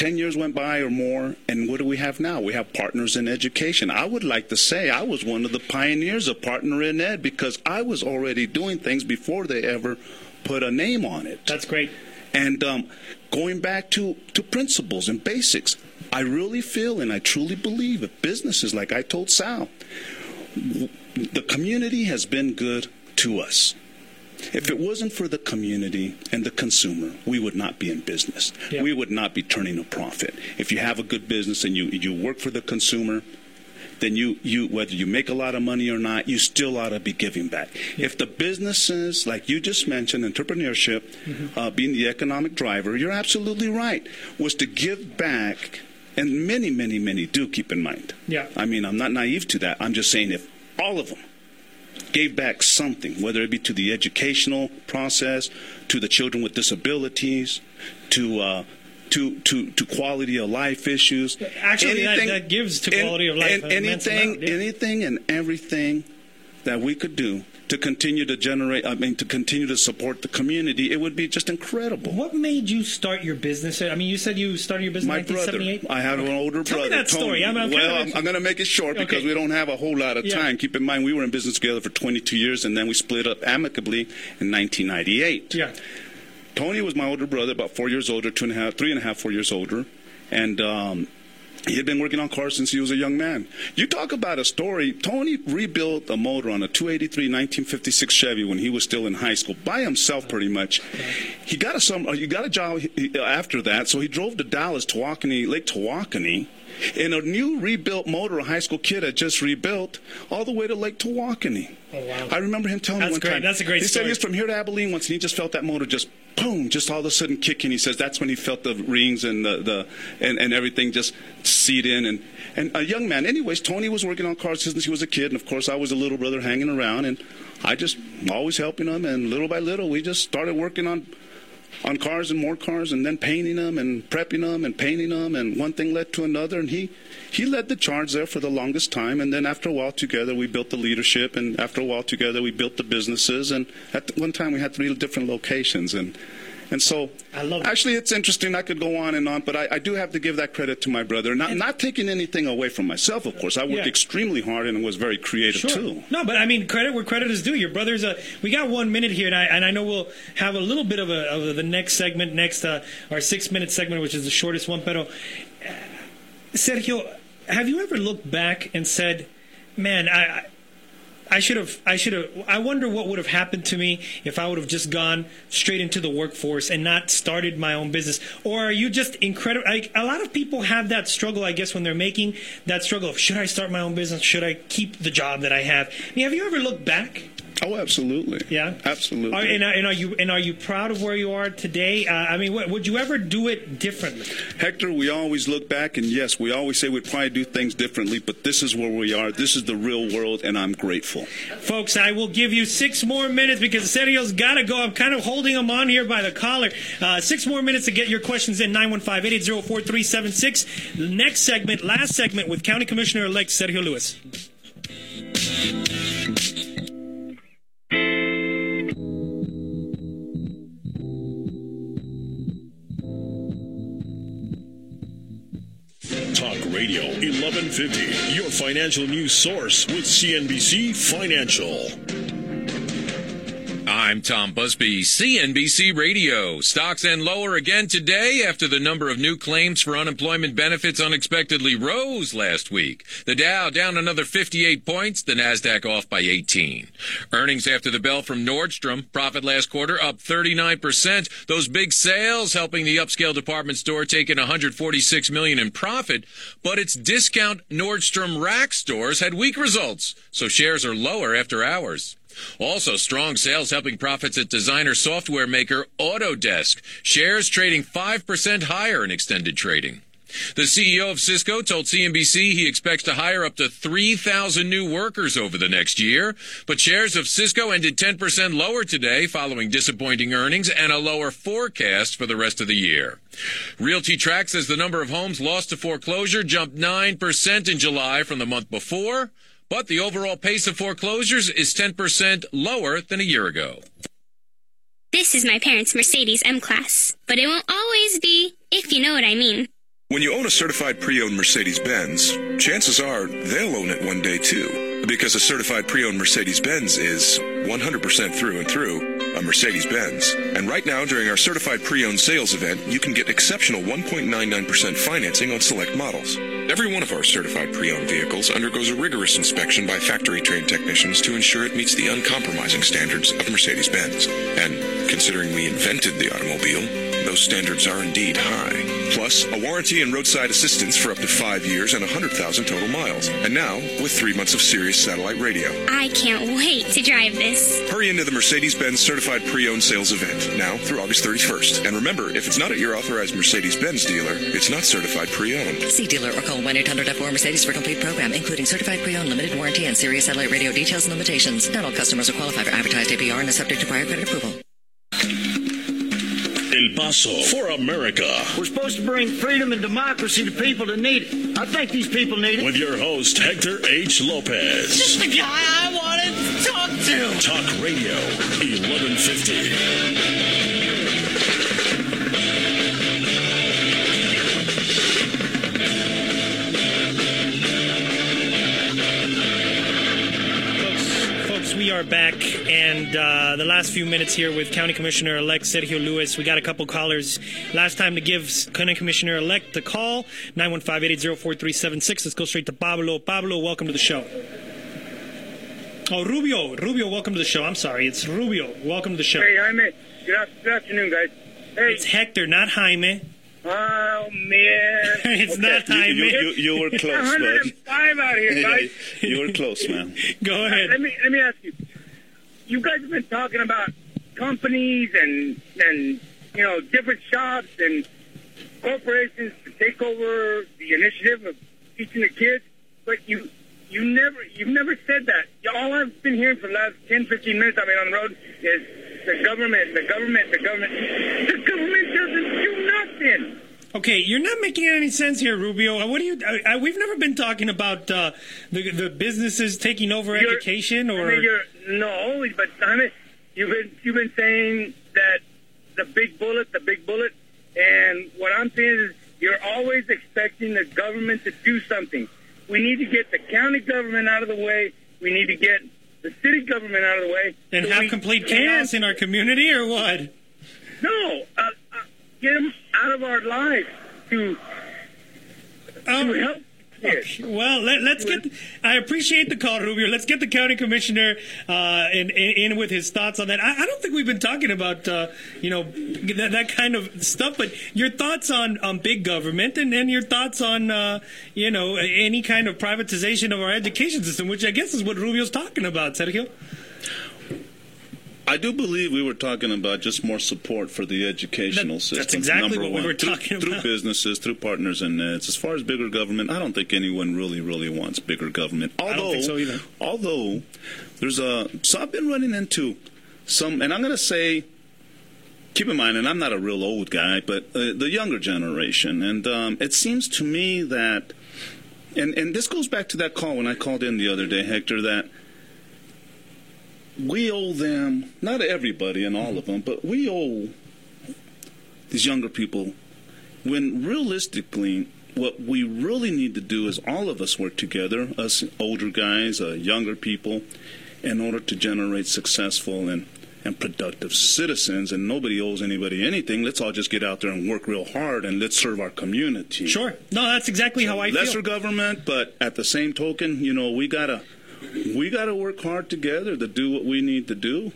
10 years went by or more, and what do we have now? We have partners in education. I would like to say I was one of the pioneers of Partner in Ed because I was already doing things before they ever put a name on it. That's great. And um, going back to, to principles and basics, I really feel and I truly believe that businesses, like I told Sal, the community has been good to us. If it wasn't for the community and the consumer, we would not be in business. We would not be turning a profit. If you have a good business and you, you work for the consumer, then you, you whether you make a lot of money or not, you still ought to be giving back. Yeah. If the businesses, like you just mentioned, entrepreneurship, mm-hmm. uh, being the economic driver, you're absolutely right, was to give back, and many, many, many do keep in mind. Yeah. I mean, I'm not naive to that. I'm just saying if all of them gave back something, whether it be to the educational process, to the children with disabilities, to uh, to, to, to quality of life issues. Actually, anything, that, that, gives to quality of life. And anything, amount, yeah. anything and everything that we could do to continue to generate, I mean, to continue to support the community, it would be just incredible. What made you start your business? I mean, you said you started your business My in 1978? brother. I have an older Tell brother. Me that Tony. story. I'm, I'm well, I'm, I'm going to make it short okay. because we don't have a whole lot of time. Yeah. Keep in mind, we were in business together for 22 years, and then we split up amicably in 1998. Yeah. Tony was my older brother, about four years older, two and a half, three and a half, four years older, and um, he had been working on cars since he was a young man. You talk about a story. Tony rebuilt a motor on a 283 1956 Chevy when he was still in high school by himself, pretty much. He got a some. Uh, he got a job after that, so he drove to Dallas, Tawakoni, Lake Tawakoni in a new rebuilt motor a high school kid had just rebuilt all the way to Lake Tawakoni. Oh, wow. I remember him telling That's me one great. time. That's a great He story. said he was from here to Abilene once, and he just felt that motor just boom, just all of a sudden kicking. He says that's when he felt the rings and the, the and, and everything just seat in. And, and a young man. Anyways, Tony was working on cars since he was a kid, and of course I was a little brother hanging around, and I just always helping him. And little by little, we just started working on on cars and more cars and then painting them and prepping them and painting them and one thing led to another and he he led the charge there for the longest time. And then after a while together we built the leadership and after a while together we built the businesses. And at one time we had three different locations and and so, actually, it's interesting. I could go on and on, but I, I, do have to give that credit to my brother. Not, not taking anything away from myself, of course. I worked yeah. extremely hard and was very creative sure. too. No, but I mean, credit where credit is due. Your brother's a. We got one minute here, and I, and I know we'll have a little bit of, a, of the next segment, next uh, our six minute segment, which is the shortest one. Pero, uh, Sergio, have you ever looked back and said, "Man, I, I should have. I should have. I wonder what would have happened to me if I would have just gone straight into the workforce and not started my own business. Or are you just incredible? Like, a lot of people have that struggle, I guess, when they're making that struggle of should I start my own business? Should I keep the job that I have? I mean, have you ever looked back Oh, absolutely. Yeah, absolutely. Are, and, and, are you and are you proud of where you are today? Uh, I mean, what, would you ever do it differently? Hector, we always look back, and yes, we always say we'd probably do things differently, but this is where we are. This is the real world, and I'm grateful. Folks, I will give you six more minutes because Sergio's got to go. I'm kind of holding him on here by the collar. Uh, six more minutes to get your questions in 915 880 4376. Next segment, last segment with County Commissioner elect Sergio Lewis. Talk Radio 1150, your financial news source with CNBC Financial. I'm Tom Busby, CNBC Radio. Stocks end lower again today after the number of new claims for unemployment benefits unexpectedly rose last week. The Dow down another 58 points, the Nasdaq off by 18. Earnings after the bell from Nordstrom, profit last quarter up 39%. Those big sales helping the upscale department store take in 146 million in profit, but its discount Nordstrom Rack stores had weak results, so shares are lower after hours. Also, strong sales helping profits at designer software maker Autodesk. Shares trading 5% higher in extended trading. The CEO of Cisco told CNBC he expects to hire up to 3,000 new workers over the next year, but shares of Cisco ended 10% lower today following disappointing earnings and a lower forecast for the rest of the year. RealtyTrac says the number of homes lost to foreclosure jumped 9% in July from the month before. But the overall pace of foreclosures is 10% lower than a year ago. This is my parents' Mercedes M Class, but it won't always be, if you know what I mean. When you own a certified pre-owned Mercedes-Benz, chances are they'll own it one day too. Because a certified pre-owned Mercedes-Benz is 100% through and through a Mercedes-Benz. And right now, during our certified pre-owned sales event, you can get exceptional 1.99% financing on select models. Every one of our certified pre-owned vehicles undergoes a rigorous inspection by factory-trained technicians to ensure it meets the uncompromising standards of Mercedes-Benz. And considering we invented the automobile, those standards are indeed high. Plus, a warranty and roadside assistance for up to five years and 100,000 total miles. And now, with three months of Sirius satellite radio. I can't wait to drive this. Hurry into the Mercedes-Benz Certified Pre-Owned Sales event, now through August 31st. And remember, if it's not at your authorized Mercedes-Benz dealer, it's not certified pre-owned. See dealer or call 1-800-F4 Mercedes for complete program, including certified pre-owned limited warranty and Sirius satellite radio details and limitations. Not all customers are qualified for advertised APR and are subject to prior credit approval. El Paso for America. We're supposed to bring freedom and democracy to people that need it. I think these people need it. With your host, Hector H. Lopez. Just the guy I wanted to talk to. Talk Radio 1150. We are back, and uh, the last few minutes here with County Commissioner elect Sergio Lewis. We got a couple callers. Last time to give County Commissioner elect the call 915 880 4376. Let's go straight to Pablo. Pablo, welcome to the show. Oh, Rubio. Rubio, welcome to the show. I'm sorry. It's Rubio. Welcome to the show. Hey, Jaime. Good, af- good afternoon, guys. Hey. It's Hector, not Jaime. Oh, man. it's Okay. not Jaime. You, you, you were It's close, bud. 105 out here, guys. you were close, man. Go ahead. Let me let me ask you. You guys have been talking about companies and and you know different shops and corporations to take over the initiative of teaching the kids, but you you never you've never said that. All I've been hearing for the last 10, 15 minutes I've been on the road is the government, the government, the government. The government doesn't do nothing. Okay, you're not making any sense here, Rubio. Uh, What do you? Uh, uh, we've never been talking about uh, the the businesses taking over You're- education, or I mean, you're, no, but I mean, you've been you've been saying that the big bullet, the big bullet, and what I'm saying is you're always expecting the government to do something. We need to get the county government out of the way. We need to get the city government out of the way. and so have complete chaos in our community, or what? No, uh, get them out of our lives to to help. Okay, Well, let, let's get. I appreciate the call, Rubio. Let's get the county commissioner uh, in, in in with his thoughts on that. I, I don't think we've been talking about uh, you know that, that kind of stuff, but your thoughts on, on big government and, and your thoughts on uh, you know any kind of privatization of our education system, which I guess is what Rubio's talking about, Sergio. I do believe we were talking about just more support for the educational That- system. that's exactly what we were Through- talking through about. businesses, through partners and nets. As far as bigger government, I don't think anyone really, really wants bigger government. Although, I don't think so either. although there's a so I've been running into some, and I'm going to say. Keep in mind, and I'm not a real old guy, but uh, the younger generation, and um, it seems to me that, and and this goes back to that call when I called in the other day, Hector, that we owe them, not everybody and all of them, but we owe these younger people when realistically what we really need to do is all of us work together, us older guys, uh, younger people, in order to generate successful and and productive citizens, and nobody owes anybody anything. Let's all just get out there and work real hard, and let's serve our community. Sure. No, that's exactly how I Lesser feel. government, but at the same token, you know, we gotta we gotta work hard together to do what we need to do.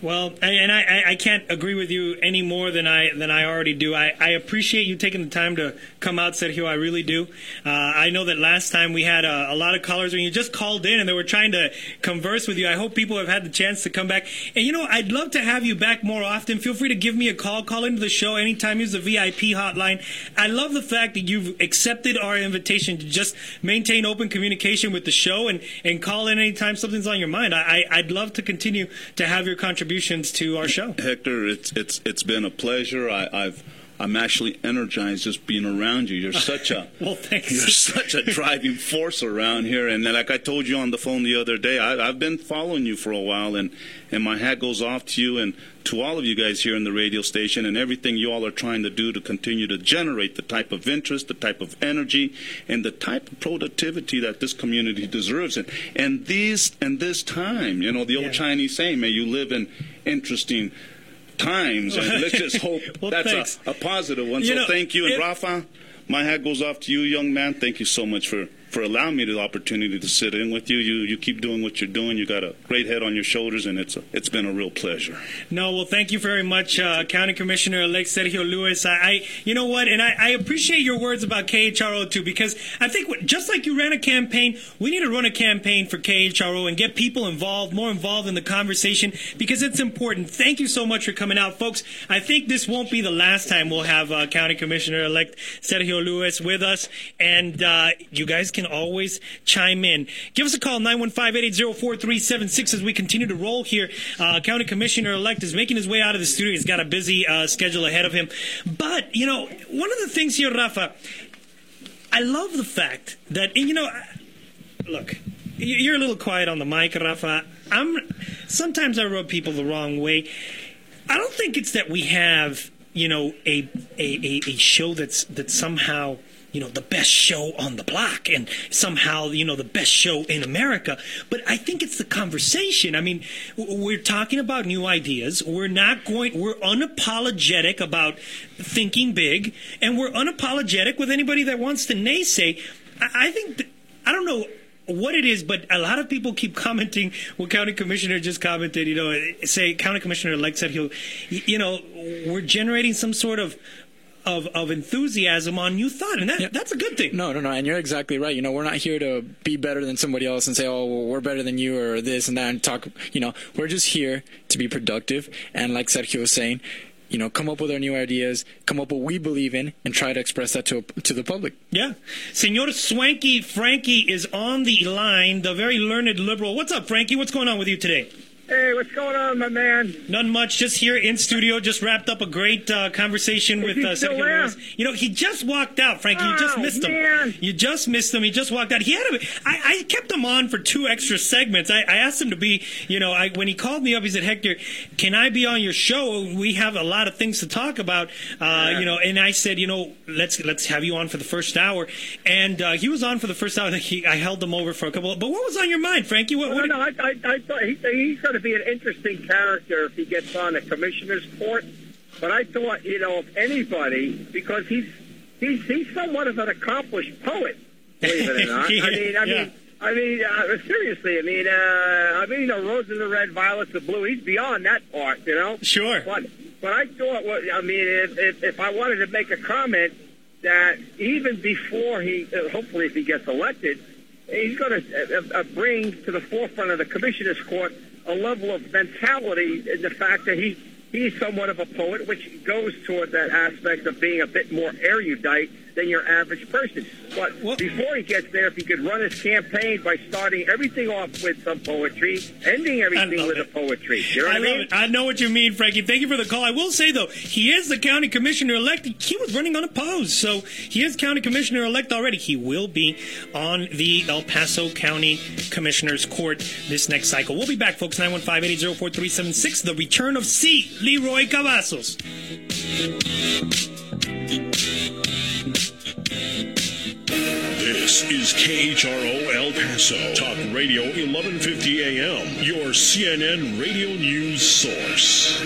Well, and I, I- can't agree with you any more than I than I already do. I, I appreciate you taking the time to come out, Sergio. I really do. Uh, I know that last time we had a, a lot of callers when you just called in and they were trying to converse with you. I hope people have had the chance to come back. And you know, I'd love to have you back more often. Feel free to give me a call. Call into the show anytime. Use the VIP hotline. I love the fact that you've accepted our invitation to just maintain open communication with the show and, and call in anytime something's on your mind. I, I, I'd love to continue to have your contributions to our show. Hector, it's it's it's been a pleasure. I, I've I'm actually energized just being around you. You're such a well, thanks. You're such a driving force around here, and like I told you on the phone the other day, I, I've been following you for a while, and and my hat goes off to you and to all of you guys here in the radio station and everything you all are trying to do to continue to generate the type of interest, the type of energy, and the type of productivity that this community deserves. And and these and this time, you know, the old Chinese saying, "May you live in interesting." Times, and let's just hope Well, that's a, a positive one. You so know, thank you, and it- Rafa, my hat goes off to you, young man. Thank you so much for, for allowing me the opportunity to sit in with you. You you keep doing what you're doing. You got a great head on your shoulders, and it's a, it's been a real pleasure. No, well, thank you very much, uh, County Commissioner elect Sergio Lewis. I, I, you know what, and I, I appreciate your words about KHRO too, because I think just like you ran a campaign, we need to run a campaign for KHRO and get people involved, more involved in the conversation, because it's important. Thank you so much for coming out, folks. I think this won't be the last time we'll have uh, County Commissioner elect Sergio Lewis with us, and uh, you guys can always chime in. Give us a call, 915-880-4376 as we continue to roll here. Uh, County Commissioner elect is making his way out of the studio. He's got a busy uh, schedule ahead of him. But, you know, one of the things here, Rafa, I love the fact that, you know, look, you're a little quiet on the mic, Rafa. I'm sometimes I rub people the wrong way. I don't think it's that we have, you know, a a, a, show that's that's somehow you know the best show on the block and somehow you know the best show in America. But I think it's the conversation. I mean we're talking about new ideas. We're not going we're unapologetic about thinking big and we're unapologetic with anybody that wants to naysay. I, think th- I don't know what it is, but a lot of people keep commenting. What County Commissioner just commented, you know, say County Commissioner elect said he'll, you know, we're generating some sort of of, of enthusiasm on new thought, and that that's a good thing. No, no, no, and you're exactly right. You know, we're not here to be better than somebody else and say, "Oh, well, we're better than you" or this and that, and talk. You know, we're just here to be productive, and like Sergio was saying, you know, come up with our new ideas, come up with what we believe in, and try to express that to to the public. Yeah, Senor Swanky Frankie is on the line, the very learned liberal. What's up, Frankie? What's going on with you today? Hey, what's going on, my man? Nothing much. Just here in studio. Just wrapped up a great uh, conversation Is with he uh, Lewis. You know, he just walked out, Frankie. you just Oh, missed him. man. You just missed him. He just walked out. He had a. I, I kept him on for two extra segments. I, I asked him to be. You know, I, when he called me up, he said, "Hector, can I be on your show? We have a lot of things to talk about." Uh, You know, and I said, "You know, let's let's have you on for the first hour." And uh, he was on for the first hour. He, I held him over for a couple. But what was on your mind, Frankie? What, No, what, no, I, I, I thought he, he's going to be an interesting character if he gets on the commissioner's court. But I thought, you know, if anybody, because he's he's he's somewhat of an accomplished poet, believe it or not. I mean, I Yeah. mean. I mean, uh, seriously. I mean, uh, I mean, you know, roses are red, violets are blue. He's beyond that part, you know. Sure. But but I thought, what I mean, if, if if I wanted to make a comment, that even before he, uh, hopefully, if he gets elected, he's going to uh, uh, bring to the forefront of the commissioner's court a level of mentality in the fact that he he's somewhat of a poet, which goes toward that aspect of being a bit more erudite than your average person. But before he gets there, if he could run his campaign by starting everything off with some poetry, ending everything with a poetry. You know what I, I mean? love it. I know what you mean, Frankie. Thank you for the call. I will say though, he is the county commissioner elect. He was running unopposed, so he is county commissioner elect already. He will be on the El Paso County Commissioner's Court this next cycle. We'll be back, folks. 915-880-4376. The return of C. Leroy Cavazos. This is KHRO El Paso, Talk Radio 1150 AM, your CNN radio news source.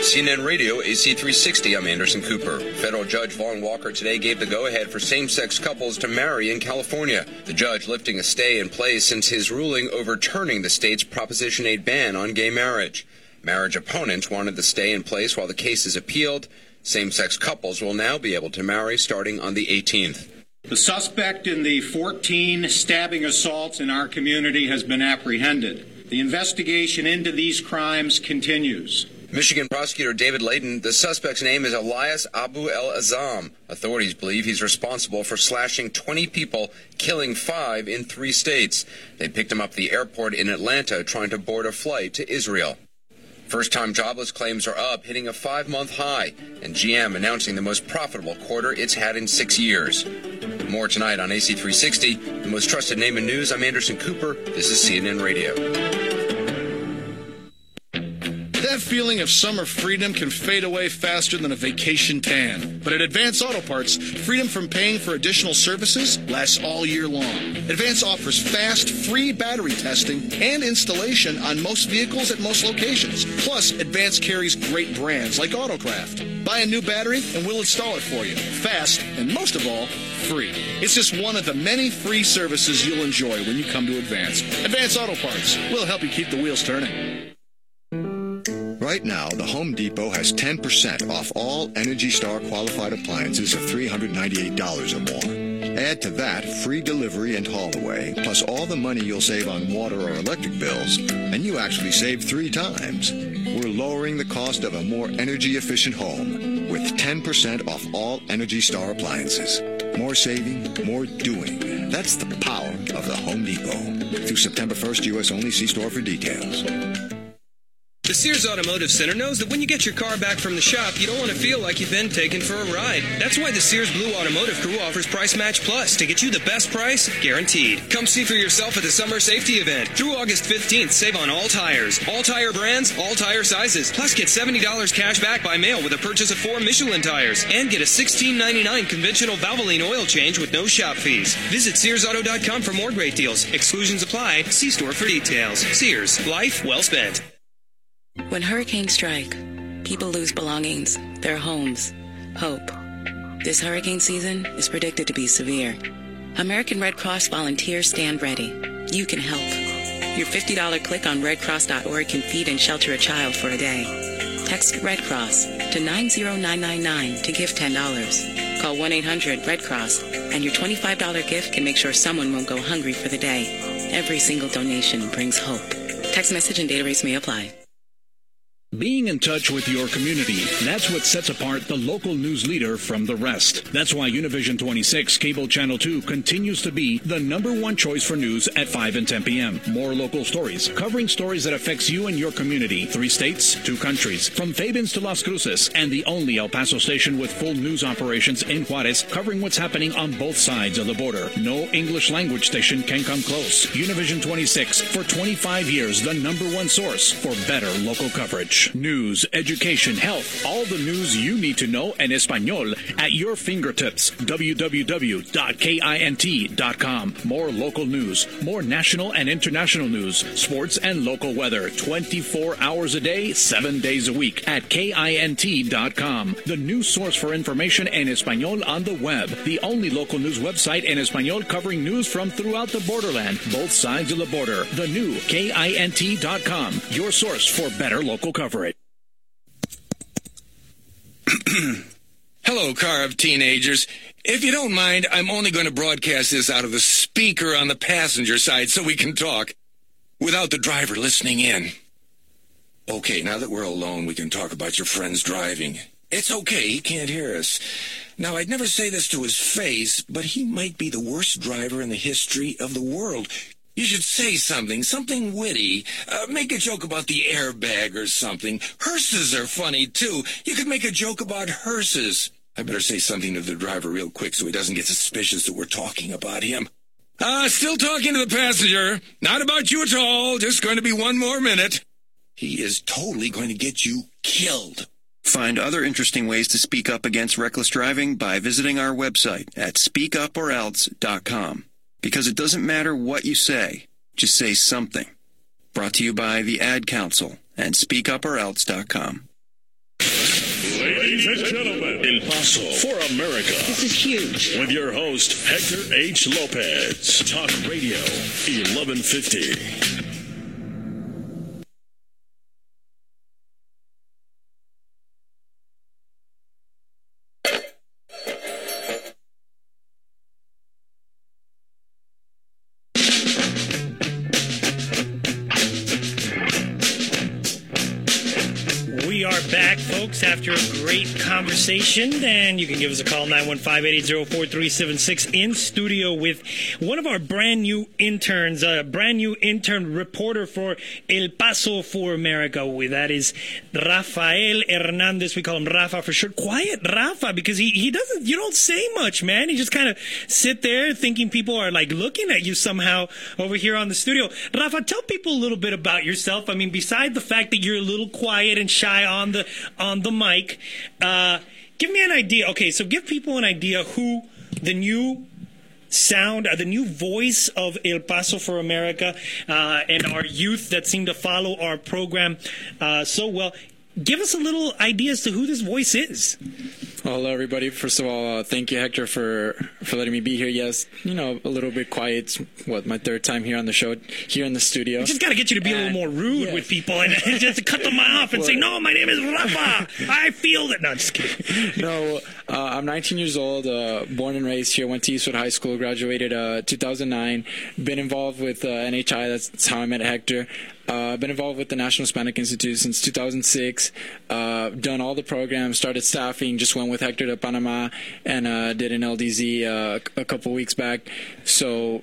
CNN Radio AC360, I'm Anderson Cooper. Federal Judge Vaughn Walker today gave the go ahead for same sex couples to marry in California. The judge lifting a stay in place since his ruling overturning the state's Proposition 8 ban on gay marriage. Marriage opponents wanted the stay in place while the case is appealed. Same sex couples will now be able to marry starting on the 18th. The suspect in the 14 stabbing assaults in our community has been apprehended. The investigation into these crimes continues. Michigan prosecutor David Leyton, the suspect's name is Elias Abuelazam. Authorities believe he's responsible for slashing 20 people, killing five in three states. They picked him up at the airport in Atlanta trying to board a flight to Israel. First time jobless claims are up, hitting a five month high, and GM announcing the most profitable quarter it's had in six years. More tonight on AC360, the most trusted name in news. I'm Anderson Cooper. This is CNN Radio. That feeling of summer freedom can fade away faster than a vacation tan. But at Advance Auto Parts, freedom from paying for additional services lasts all year long. Advance offers fast, free battery testing and installation on most vehicles at most locations. Plus, Advance carries great brands like Autocraft. Buy a new battery and we'll install it for you. Fast, and most of all, free. It's just one of the many free services you'll enjoy when you come to Advance. Advance Auto Parts. We'll help you keep the wheels turning. Right now, the Home Depot has 10% off all Energy Star qualified appliances of $398 or more. Add to that free delivery and haul away, plus all the money you'll save on water or electric bills, and you actually save three times. We're lowering the cost of a more energy efficient home with 10% off all Energy Star appliances. More saving, more doing. That's the power of the Home Depot. Through September 1st, U.S. only. See store for details. The Sears Automotive Center knows that when you get your car back from the shop, you don't want to feel like you've been taken for a ride. That's why the Sears Blue Automotive Crew offers Price Match Plus to get you the best price guaranteed. Come see for yourself at the summer safety event. Through August 15th, save on all tires, all tire brands, all tire sizes. Plus, get $70 cash back by mail with a purchase of four Michelin tires. And get a $16.99 conventional Valvoline oil change with no shop fees. Visit SearsAuto.com for more great deals. Exclusions apply. See store for details. Sears, life well spent. When hurricanes strike, people lose belongings, their homes, hope. This hurricane season is predicted to be severe. American Red Cross volunteers stand ready. You can help. Your $50 click on redcross.org can feed and shelter a child for a day. Text Red Cross to 90999 to give $10. Call 1 800 Red Cross, and your $25 gift can make sure someone won't go hungry for the day. Every single donation brings hope. Text message and data rates may apply. Being in touch with your community, that's what sets apart the local news leader from the rest. That's why Univision 26 Cable Channel 2 continues to be the number one choice for news at 5 and 10 p.m. More local stories, covering stories that affects you and your community. Three states, two countries. From Fabens to Las Cruces, and the only El Paso station with full news operations in Juarez, covering what's happening on both sides of the border. No English language station can come close. Univision 26, for 25 years, the number one source for better local coverage. News, education, health, all the news you need to know in Espanol at your fingertips. www.kint.com. More local news, more national and international news, sports and local weather 24 hours a day, 7 days a week at kint.com. The new source for information in Espanol on the web. The only local news website in Espanol covering news from throughout the borderland, both sides of the border. The new kint.com. Your source for better local coverage. Hello, car of teenagers. If you don't mind, I'm only going to broadcast this out of the speaker on the passenger side so we can talk without the driver listening in. Okay, now that we're alone, we can talk about your friend's driving. It's okay, he can't hear us. Now, I'd never say this to his face, but he might be the worst driver in the history of the world. You should say something, something witty. Uh, make a joke about the airbag or something. Hearses are funny, too. You could make a joke about hearses. I better say something to the driver real quick so he doesn't get suspicious that we're talking about him. Ah, uh, still talking to the passenger. Not about you at all. Just going to be one more minute. He is totally going to get you killed. Find other interesting ways to speak up against reckless driving by visiting our website at speakuporelse.com. Because it doesn't matter what you say, just say something. Brought to you by the Ad Council and speakuporelse.com. Ladies and gentlemen, El Paso for America. This is huge. With your host, Hector H. Lopez. Talk Radio 1150. Conversation. And you can give us a call, 915-880-4376, in studio with one of our brand new interns, a brand new intern reporter for El Paso for America. That is Rafael Hernandez. We call him Rafa for short. Quiet Rafa, because he, he doesn't, you don't say much, man. You just kind of sit there thinking people are like looking at you somehow over here on the studio. Rafa, tell people a little bit about yourself. I mean, beside the fact that you're a little quiet and shy on the on the mic, uh, give me an idea. Okay, so give people an idea who the new sound, uh, the new voice of El Paso for America, uh, and our youth that seem to follow our program uh, so well. Give us a little idea as to who this voice is. Well, hello, everybody. First of all, uh, thank you, Hector, for for letting me be here. Yes, you know, a little bit quiet. It's, what my third time here on the show, here in the studio. We just got to get you to be a little more rude with people and just cut them off and say, "No, my name is Rafa. I feel that." No, just kidding. no, uh, I'm 19 years old, uh, born and raised here. Went to Eastwood High School, graduated uh, 2009. Been involved with uh, NHI. That's how I met Hector. Uh, been involved with the National Hispanic Institute since 2006. Uh, done all the programs. Started staffing. Just went with Hector to Panama and uh, did an LDZ uh, a couple weeks back. So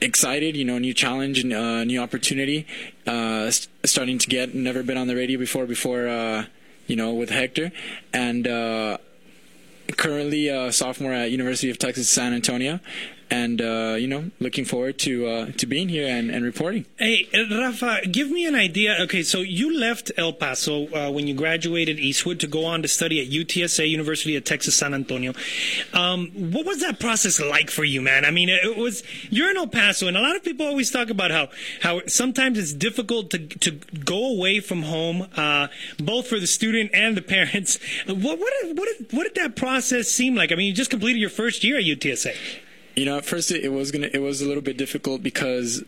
excited, you know, new challenge, and uh, new opportunity. St- starting to get never been on the radio before. Before you know, with Hector and. Currently a sophomore at University of Texas San Antonio, and uh, you know, looking forward to uh, to being here and, and reporting. Hey, uh, Rafa, give me an idea. Okay, so you left El Paso uh, when you graduated Eastwood to go on to study at UTSA, University of Texas San Antonio. Um, what was that process like for you, man? I mean, it was you're in El Paso, and a lot of people always talk about how how sometimes it's difficult to to go away from home, uh, both for the student and the parents. What what what did, what did that process seem like? I mean, you just completed your first year at UTSA. You know, at first it, it was gonna it was a little bit difficult because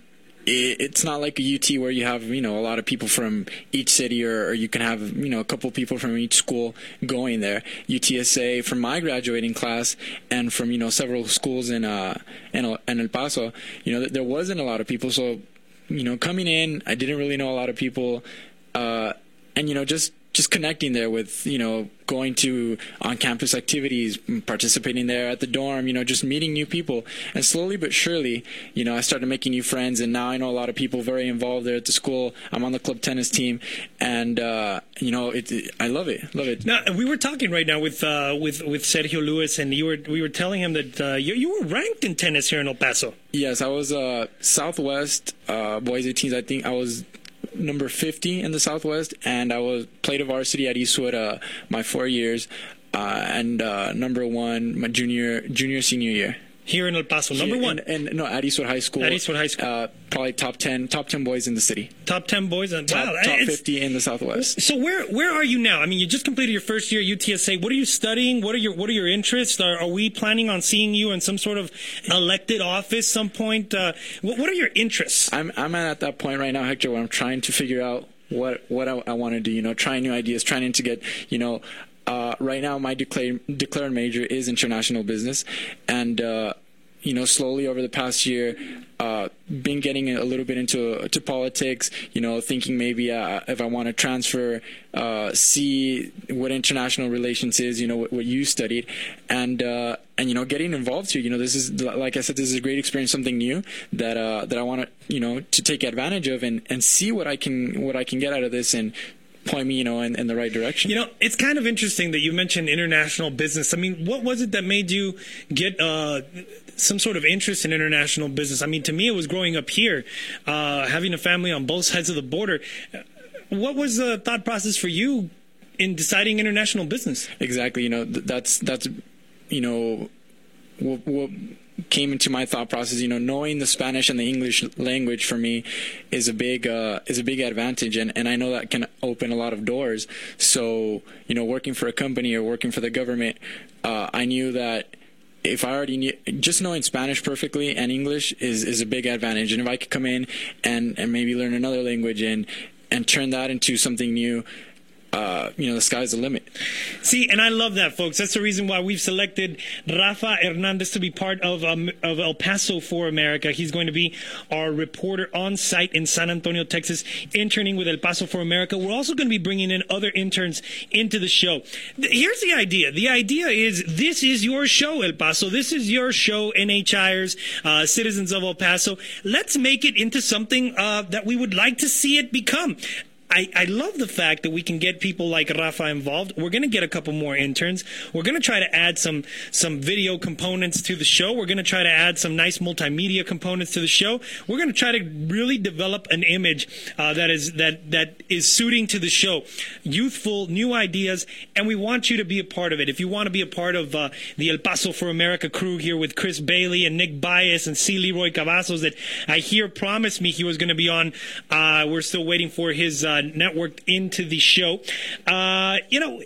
it, it's not like a UT where you have you know a lot of people from each city or, or you can have you know a couple people from each school going there. UTSA from my graduating class and from you know several schools in uh in, in El Paso, you know there wasn't a lot of people. So you know coming in, I didn't really know a lot of people, uh, and you know just just connecting there with you know going to on campus activities participating there at the dorm you know just meeting new people. And slowly but surely you know i started making new friends and now i know a lot of people very involved there at the school. I'm on the club tennis team and uh, you know it, it, i love it love it. Now we were talking right now with uh, with with sergio lewis and you were we were telling him that uh, you, you were ranked in tennis here in el paso. Yes i was uh, southwest uh, boys 18s i think i was number 50 in the Southwest, and I was played a varsity at Eastwood uh, my four years, uh, and uh, number one my junior junior senior year. Here in El Paso, number one, and, and, no, at Eastwood High School. At Eastwood High School, uh, probably top ten, top ten boys in the city. Top ten boys, and top, wow, top fifty in the Southwest. So where where are you now? I mean, you just completed your first year at UTSA. What are you studying? What are your what are your interests? Are, are we planning on seeing you in some sort of elected office some point? Uh, what, what are your interests? I'm I'm at that point right now, Hector, where I'm trying to figure out what what I, I want to do. You know, trying new ideas, trying to get you know. Uh, right now, my declared major is international business, and uh, you know, slowly over the past year, uh, been getting a little bit into to politics. You know, thinking maybe uh, if I want to transfer, uh, see what international relations is. You know, what, what you studied, and uh, and you know, getting involved here. You know, this is like I said, this is a great experience, something new that that I want to you know to take advantage of and and see what I can what I can get out of this and point me, you know, in, in, the right direction. You know, it's kind of interesting that you mentioned international business. I mean, what was it that made you get uh, some sort of interest in international business? I mean, to me, it was growing up here, uh, having a family on both sides of the border. What was the thought process for you in deciding international business. Exactly. You know, th- that's that's you know what, what came into my thought process. You know, knowing the Spanish and the English language for me is a big uh, is a big advantage, and and I know that can open a lot of doors. So you know, working for a company or working for the government, uh, I knew that if I already knew, just knowing Spanish perfectly and English is, is a big advantage. And if I could come in and, and maybe learn another language and, and turn that into something new, uh, you know, the sky's the limit. See, and I love that, folks. That's the reason why we've selected Rafa Hernandez to be part of um, of El Paso for America. He's going to be our reporter on site in San Antonio, Texas, interning with El Paso for America. We're also going to be bringing in other interns into the show. Here's the idea. The idea is this is your show, El Paso. This is your show, NHIers, uh, citizens of El Paso. Let's make it into something uh, that we would like to see it become. I, I love the fact that we can get people like Rafa involved. We're going to get a couple more interns. We're going to try to add some some video components to the show. We're going to try to add some nice multimedia components to the show. We're going to try to really develop an image uh, that is that that is suiting to the show, youthful, new ideas, and we want you to be a part of it. If you want to be a part of uh, the El Paso for America crew here with Chris Bailey and Nick Bias and C. Leroy Cavazos that I hear promised me he was going to be on. Uh, we're still waiting for his uh, networked into the show. Uh, you know,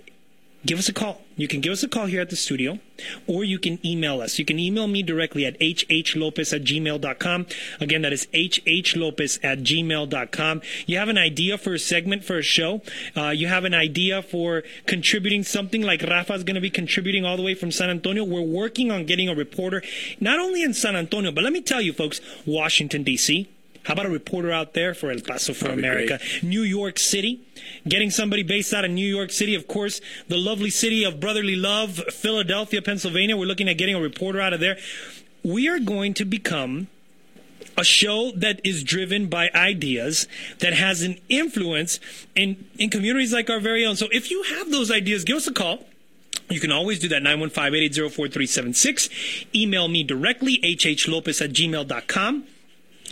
give us a call. You can give us a call here at the studio, or you can email us. You can email me directly at hhlopez at gmail.com. Again, that is hhlopez at gmail.com. You have an idea for a segment for a show. Uh, you have an idea for contributing something like Rafa's going to be contributing all the way from San Antonio. We're working on getting a reporter, not only in San Antonio, but let me tell you, folks, Washington, D.C., how about a reporter out there for El Paso for That'd America? New York City, getting somebody based out of New York City, of course, the lovely city of brotherly love, Philadelphia, Pennsylvania. We're looking at getting a reporter out of there. We are going to become a show that is driven by ideas that has an influence in, in communities like our very own. So if you have those ideas, give us a call. You can always do that, 915-880-4376. Email me directly, hhlopez at gmail.com.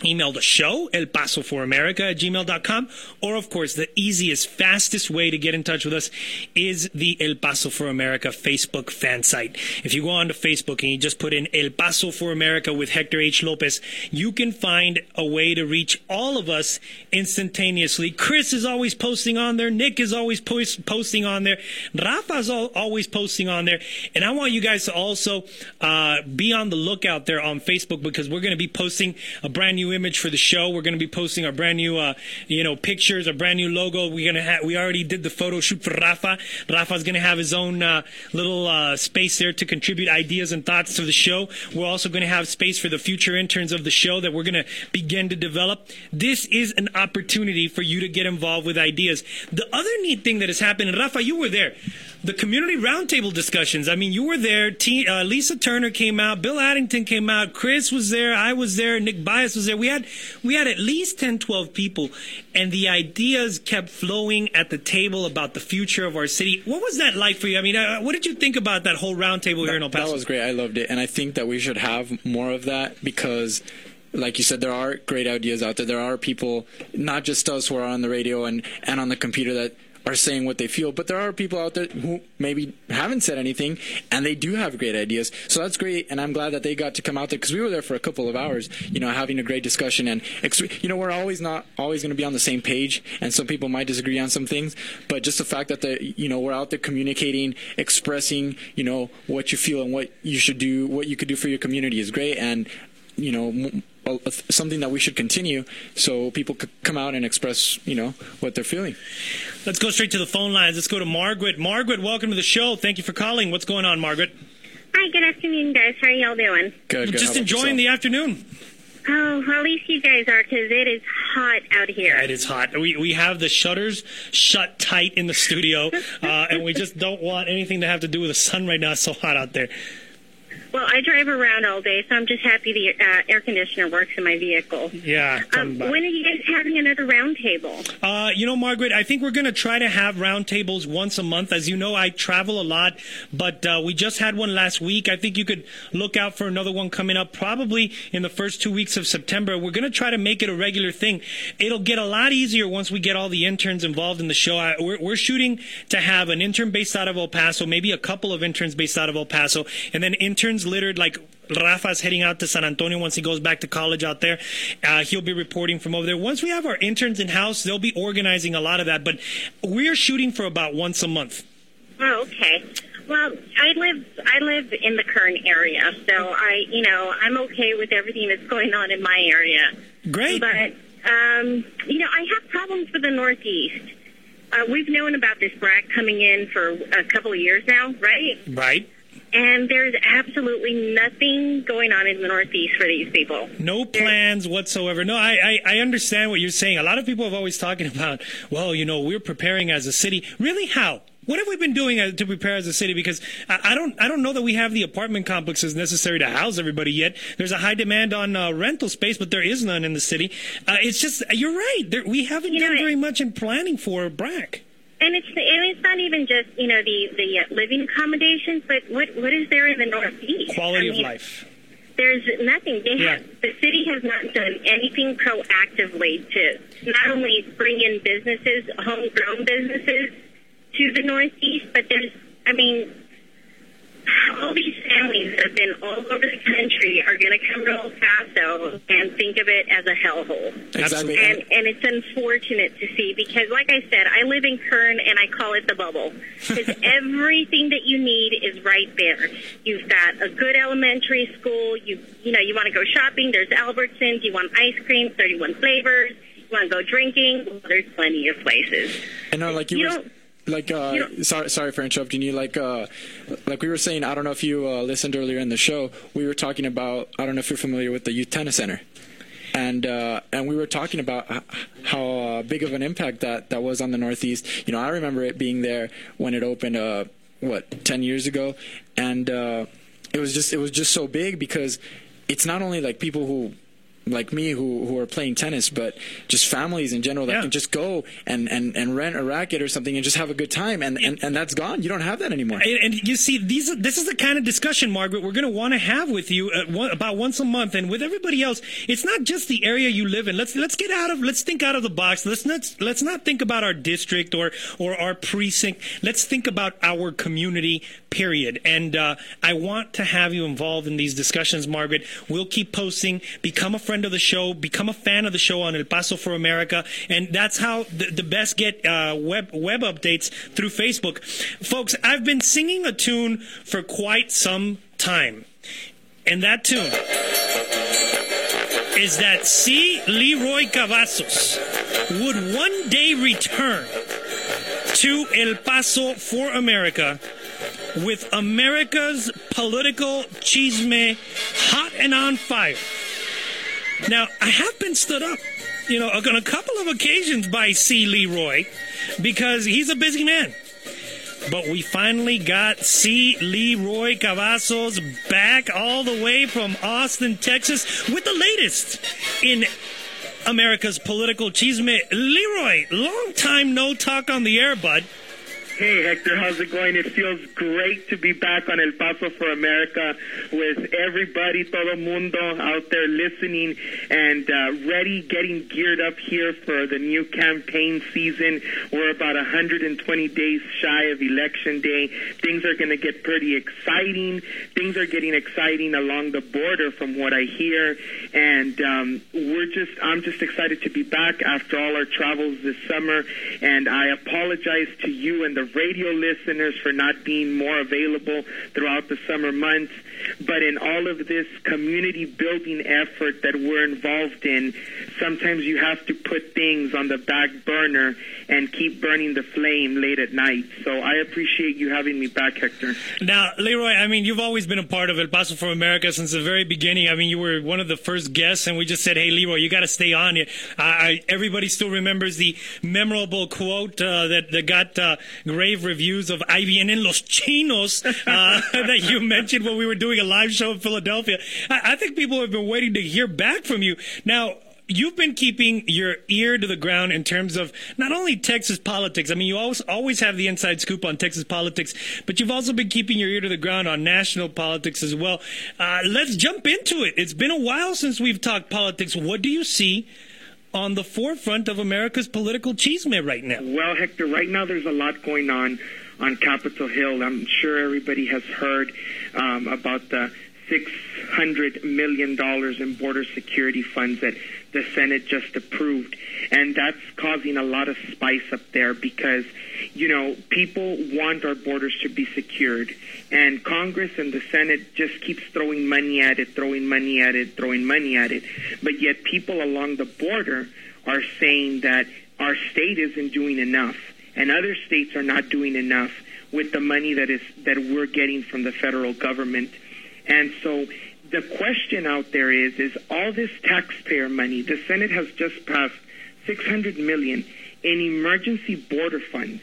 Email the show, El Paso for America at gmail.com. Or, of course, the easiest, fastest way to get in touch with us is the El Paso for America Facebook fan site. If you go onto Facebook and you just put in El Paso for America with Hector H. Lopez, you can find a way to reach all of us instantaneously. Chris is always posting on there. Nick is always post- posting on there. Rafa's al- always posting on there. And I want you guys to also uh, be on the lookout there on Facebook because we're going to be posting a brand new image for the show. We're going to be posting our brand new, uh, you know, pictures, our brand new logo. We're going to have, we already did the photo shoot for Rafa. Rafa's going to have his own uh, little uh, space there to contribute ideas and thoughts to the show. We're also going to have space for the future interns of the show that we're going to begin to develop. This is an opportunity for you to get involved with ideas. The other neat thing that has happened, and Rafa, you were there the community roundtable discussions. I mean, you were there. T, uh, Lisa Turner came out. Bill Addington came out. Chris was there. I was there. Nick Bias was there. We had we had at least 10, 12 people, and the ideas kept flowing at the table about the future of our city. What was that like for you? I mean, uh, what did you think about that whole roundtable here in El Paso? That was great. I loved it, and I think that we should have more of that because. Like you said, there are great ideas out there. There are people, not just us, who are on the radio and, and on the computer that are saying what they feel, but there are people out there who maybe haven't said anything and they do have great ideas. So that's great, and I'm glad that they got to come out there because we were there for a couple of hours, you know, having a great discussion. And you know, we're always not always going to be on the same page, and some people might disagree on some things, but just the fact that the you know we're out there communicating, expressing, you know, what you feel and what you should do, what you could do for your community is great, and you know something that we should continue so people could come out and express you know what they're feeling let's go straight to the phone lines let's go to margaret margaret welcome to the show thank you for calling what's going on margaret hi good afternoon guys how are y'all doing good, good. just enjoying the afternoon Oh, well, at least you guys are, because it is hot out here. Yeah, it is hot. We we have the shutters shut tight in the studio, uh, and we just don't want anything to have to do with the sun right now. It's so hot out there. Well, I drive around all day, so I'm just happy the uh, air conditioner works in my vehicle. Yeah. Um, when are you guys having another roundtable? Uh, you know, Margaret, I think we're going to try to have roundtables once a month. As you know, I travel a lot, but uh, we just had one last week. I think you could look out for another one coming up probably in the first two weeks of September. We're going to try to make it a regular thing. It'll get a lot easier once we get all the interns involved in the show. I, we're, we're shooting to have an intern based out of El Paso, maybe a couple of interns based out of El Paso, and then interns littered like Rafa's heading out to San Antonio once he goes back to college out there. Uh, he'll be reporting from over there. Once we have our interns in house, they'll be organizing a lot of that. But we're shooting for about once a month. Oh, okay. Well, I live I live in the Kern area, so I you know I'm okay with everything that's going on in my area. Great. But um, you know I have problems with the Northeast. Uh, we've known about this BRAC coming in for a couple of years now, right? Right. And there's absolutely nothing going on in the Northeast for these people. No plans whatsoever. No, I, I, I understand what you're saying. A lot of people have always talking about, well, you know, we're preparing as a city. Really, how? What have we been doing to prepare as a city? Because I, I don't, I don't know that we have the apartment complexes necessary to house everybody yet. There's a high demand on uh, rental space, but there is none in the city. Uh, it's just, you're right. There, we haven't You done very much in planning for BRAC. And it's and it's not even just you know the the living accommodations, but what what is there in the Northeast? Quality I of life. There's nothing. They have, the city has not done anything proactively to not only bring in businesses, homegrown businesses, to the Northeast, but there's, I mean, all these families that have been all over the country are going to come to El Paso and think of it as a hellhole. Exactly. And, and it's unfortunate to see because, like I said, I live in Kern and I call it the bubble because everything that you need is right there. You've got a good elementary school. You you know you want to go shopping. There's Albertsons. You want ice cream, 31 flavors. You want to go drinking. Well, there's plenty of places. I know, uh, like you, You were, don't- like uh, sorry, sorry for interrupting you. Like, uh, like we were saying, I don't know if you uh, listened earlier in the show. We were talking about. I don't know if you're familiar with the youth tennis center, and uh, and we were talking about how uh, big of an impact that that was on the Northeast. You know, I remember it being there when it opened. Uh, what ten years ago, and uh, it was just it was just so big because it's not only like people who like me who who are playing tennis, but just families in general that can just go and, and, and rent a racket or something and just have a good time, and, and, and that's gone. You don't have that anymore. And, and you see, these this is the kind of discussion, Margaret, we're going to want to have with you uh, one, about once a month, and with everybody else. It's not just the area you live in. Let's let's get out of let's think out of the box. Let's not let's not think about our district or or our precinct. Let's think about our community. Period. And uh, I want to have you involved in these discussions, Margaret. We'll keep posting. Become a friend of the show. Become a fan of the show on El Paso for America, and that's how the, the best get uh, web web updates through Facebook. Folks, I've been singing a tune for quite some time, and that tune is that C. Leroy Cavazos would one day return to El Paso for America with America's political chisme hot and on fire. Now, I have been stood up, you know, on a couple of occasions by C. Leroy because he's a busy man. But we finally got C. Leroy Cavazos back all the way from Austin, Texas with the latest in America's political chisme. Leroy, long time no talk on the air, bud. Hey, Hector, how's it going? It feels great to be back on El Paso for America with everybody, todo mundo out there listening and uh, ready, getting geared up here for the new campaign season. We're about 120 days shy of Election Day. Things are going to get pretty exciting. Things are getting exciting along the border from what I hear. And um, we're just, I'm just excited to be back after all our travels this summer. And I apologize to you and the radio listeners for not being more available throughout the summer months. But in all of this community building effort that we're involved in, sometimes you have to put things on the back burner and keep burning the flame late at night. So I appreciate you having me back, Hector. Now, Leroy, I mean, you've always been a part of El Paso for America since the very beginning. I mean, you were one of the first guests, and we just said, "Hey, Leroy, you got to stay on." I, everybody still remembers the memorable quote uh, that that got uh, rave reviews of Ahí vienen los chinos uh, that you mentioned when we were doing a live show in Philadelphia. I, I think people have been waiting to hear back from you. Now, you've been keeping your ear to the ground in terms of not only Texas politics. I mean, you always always have the inside scoop on Texas politics, but you've also been keeping your ear to the ground on national politics as well. Uh, let's jump into it. It's been a while since we've talked politics. What do you see? On the forefront of America's political chisme right now. Well, Hector, right now there's a lot going on on Capitol Hill. I'm sure everybody has heard um, about the $600 million in border security funds that the Senate just approved. And that's causing a lot of spice up there because, you know, people want our borders to be secured. And Congress and the Senate just keeps throwing money at it, throwing money at it, throwing money at it. But yet people along the border are saying that our state isn't doing enough and other states are not doing enough with the money that is that we're getting from the federal government. And so the question out there is is all this taxpayer money the senate has just passed 600 million in emergency border funds.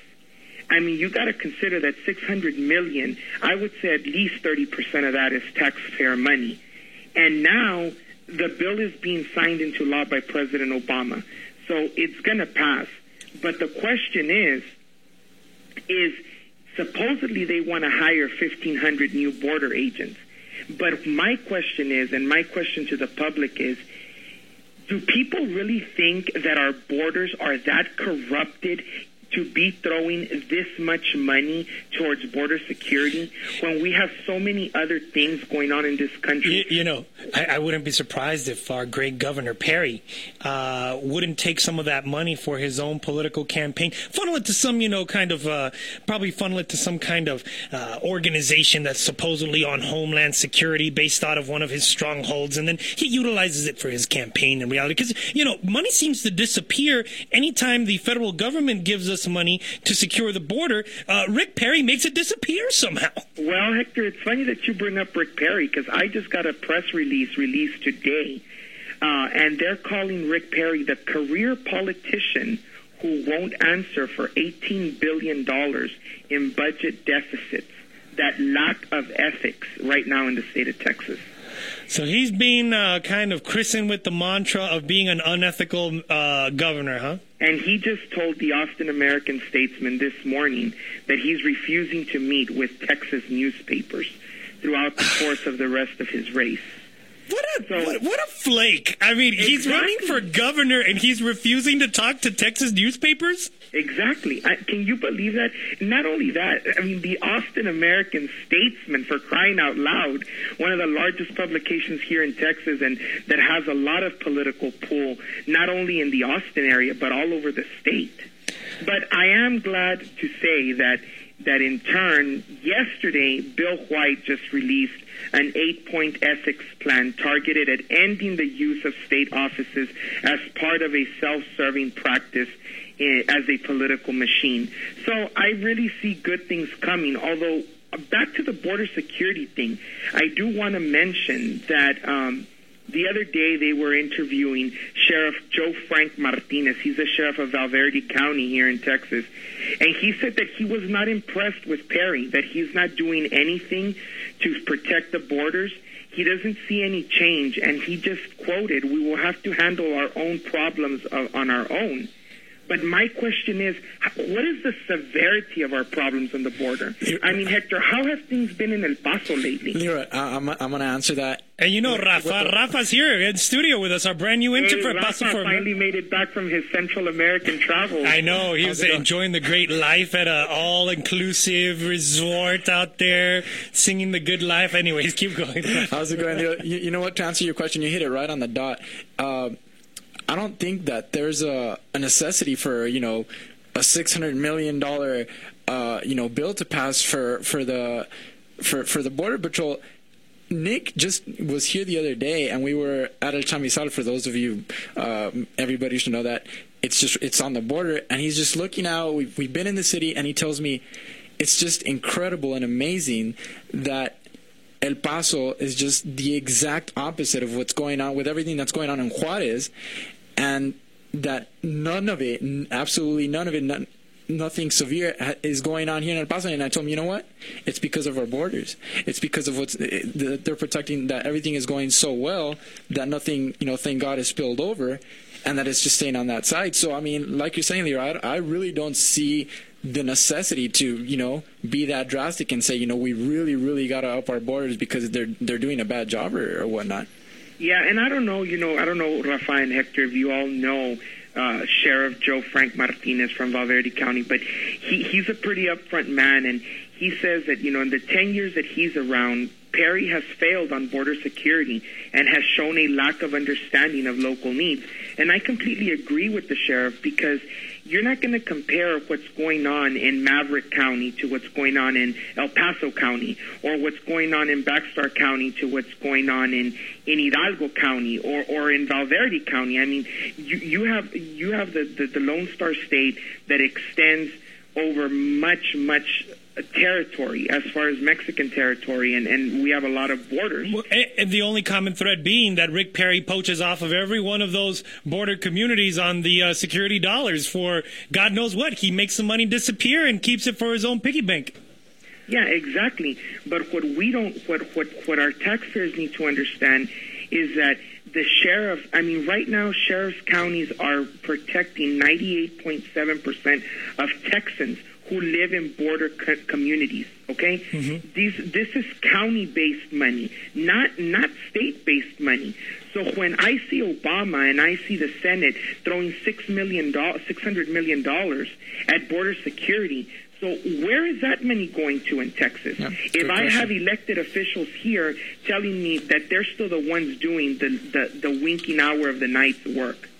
I mean you got to consider that 600 million i would say at least 30% of that is taxpayer money. And now the bill is being signed into law by president obama. So it's going to pass but the question is is supposedly they want to hire 1500 new border agents. But my question is, and my question to the public is, do people really think that our borders are that corrupted to be throwing this much money towards border security when we have so many other things going on in this country? You, you know, I, I, wouldn't be surprised if our great Governor Perry uh, wouldn't take some of that money for his own political campaign, funnel it to some, you know, kind of, uh, probably funnel it to some kind of uh, organization that's supposedly on homeland security based out of one of his strongholds, and then he utilizes it for his campaign in reality. Because, you know, money seems to disappear anytime the federal government gives us money to secure the border. Uh, Rick Perry makes it disappear somehow. Well, Hector, it's funny that you bring up Rick Perry because I just got a press release released today, uh, and they're calling Rick Perry the career politician who won't answer for $18 billion in budget deficits. That lack of ethics right now in the state of Texas. So he's being uh, kind of christened with the mantra of being an unethical uh, governor, huh? And he just told the Austin American Statesman this morning that he's refusing to meet with Texas newspapers throughout the course of the rest of his race. What a so, what, what, a flake! I mean, exactly. he's running for governor and he's refusing to talk to Texas newspapers. Exactly. I, can you believe that? Not only that, I mean, the Austin American Statesman, for crying out loud, one of the largest publications here in Texas, and that has a lot of political pull, not only in the Austin area but all over the state. But I am glad to say that that in turn, yesterday, Bill White just released an eight point ethics plan targeted at ending the use of state offices as part of a self serving practice as a political machine. So I really see good things coming, although back to the border security thing, I do want to mention that um, the other day they were interviewing Sheriff Joe Frank Martinez. He's the sheriff of Val Verde County here in Texas. And he said that he was not impressed with Perry, that he's not doing anything to protect the borders. He doesn't see any change. And he just quoted, we will have to handle our own problems on our own. But my question is, what is the severity of our problems on the border? I mean, Hector, how have things been in El Paso lately? Leroy, I'm, I'm going to answer that. And you know, Rafa, Rafa's here in studio with us, our brand new intern for El Paso. Rafa finally made it back from his Central American travel. I know he was enjoying the great life at an all-inclusive resort out there, singing the good life. Anyways, keep going. How's it going? You, you know what? To answer your question, you hit it right on the dot. Uh, I don't think that there's a, a necessity for you know a six hundred million dollar uh, you know bill to pass for for the for for the border patrol. Nick just was here the other day, and we were at El Chamizal. For those of you, uh, everybody should know that it's just it's on the border, and he's just looking out. We've, we've been in the city, and he tells me it's just incredible and amazing that El Paso is just the exact opposite of what's going on with everything that's going on in Juarez, and that none of it, absolutely none of it, none, nothing severe is going on here in El Paso. And I told him, you know what? It's because of our borders. It's because of what's eh, they're protecting that everything is going so well that nothing, you know, thank God, is spilled over, and that it's just staying on that side. So I mean, like you're saying, Leo, I, I really don't see the necessity to you know be that drastic and say you know we really really got to up our borders because they're they're doing a bad job or, or whatnot. Yeah, and I don't know, you know, I don't know, Rafa and Hector, if you all know uh, Sheriff Joe Frank Martinez from Val Verde County, but he, he's a pretty upfront man, and he says that, you know, in the 10 years that he's around, Perry has failed on border security and has shown a lack of understanding of local needs. And I completely agree with the sheriff because you're not going to compare what's going on in Maverick County to what's going on in El Paso County or what's going on in Backstar County to what's going on in, in Hidalgo County or, or in Val Verde County. I mean, you, you have you have the, the, the Lone Star State that extends over much, much territory as far as Mexican territory, and, and we have a lot of borders. Well, and the only common thread being that Rick Perry poaches off of every one of those border communities on the uh, security dollars for God knows what. He makes the money disappear and keeps it for his own piggy bank. Yeah, exactly. But what we don't, what what what our taxpayers need to understand is that the sheriff. I mean, right now, sheriff's counties are protecting 98.7 percent of Texans who live in border co- communities. Okay, mm-hmm. these this is county-based money, not not state-based money. So when I see Obama and I see the Senate throwing six million dollars, six hundred million dollars at border security. So where is that money going to in Texas? if I question. have elected officials here telling me that they're still the ones doing the, the, the winking hour of the night's work.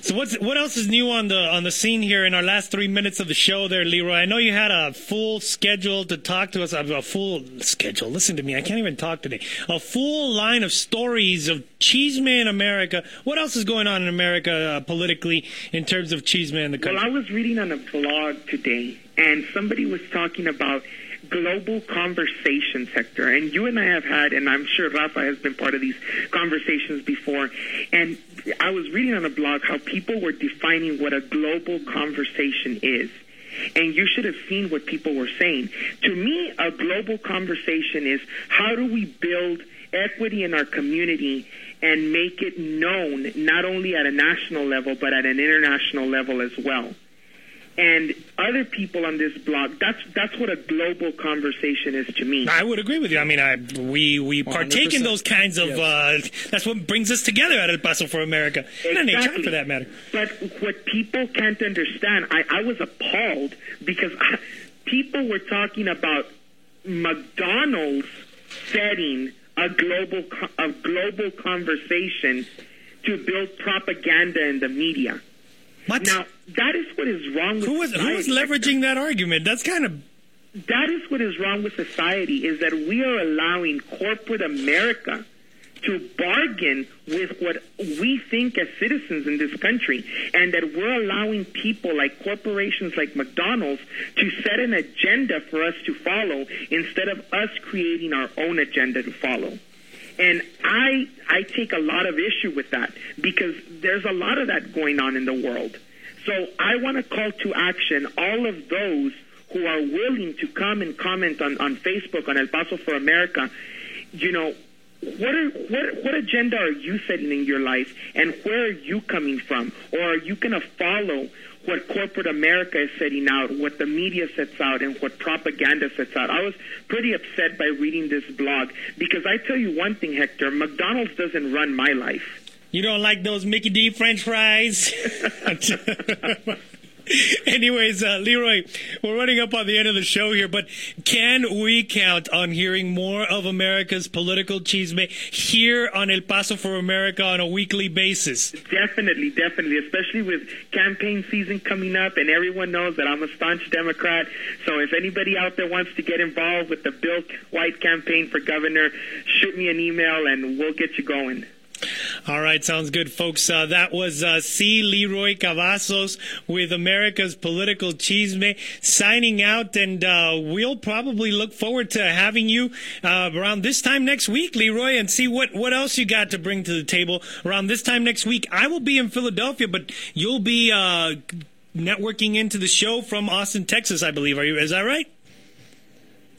So what's what else is new on the on the scene here in our last three minutes of the show, there, Leroy? I know you had a full schedule to talk to us a full schedule. Listen to me, I can't even talk today. A full line of stories of chisme in America. What else is going on in America uh, politically in terms of chisme in the country? Well, I was reading on a blog today, and somebody was talking about global conversation sector. And you and I have had, and I'm sure Rafa has been part of these conversations before. And I was reading on a blog how people were defining what a global conversation is. And you should have seen what people were saying. To me, a global conversation is how do we build equity in our community and make it known not only at a national level but at an international level as well. And other people on this blog, that's that's what a global conversation is to me. I would agree with you. I mean, I we we partake in 100%. those kinds of. Uh, that's what brings us together at El Paso for America, and Exactly. for that matter. But what people can't understand, I, I was appalled because I, people were talking about McDonald's setting a global co- a global conversation to build propaganda in the media. What? Now that is what is wrong with Who was who was leveraging that argument? That's kind of That is what is wrong with society is that we are allowing corporate America to bargain with what we think as citizens in this country and that we're allowing people like corporations like McDonald's to set an agenda for us to follow instead of us creating our own agenda to follow. And I I take a lot of issue with that because there's a lot of that going on in the world. So I want to call to action all of those who are willing to come and comment on, on Facebook on El Paso for America. You know, what are what what agenda are you setting in your life, and where are you coming from, or are you going to follow what corporate America is setting out, what the media sets out, and what propaganda sets out? I was pretty upset by reading this blog because I tell you one thing, Hector, McDonald's doesn't run my life. You don't like those Mickey D French fries? Anyways, uh, Leroy, we're running up on the end of the show here, but can we count on hearing more of America's political chisme here on El Paso for America on a weekly basis? Definitely, definitely, especially with campaign season coming up, and everyone knows that I'm a staunch Democrat. So if anybody out there wants to get involved with the Bill White campaign for governor, shoot me an email and we'll get you going. All right, sounds good, folks. Uh, that was uh, C. Leroy Cavazos with America's Political Chisme signing out, and uh, we'll probably look forward to having you uh, around this time next week, Leroy, and see what, what else you got to bring to the table around this time next week. I will be in Philadelphia, but you'll be. Uh, networking into the show from Austin, Texas, I believe. Are you? Is that right?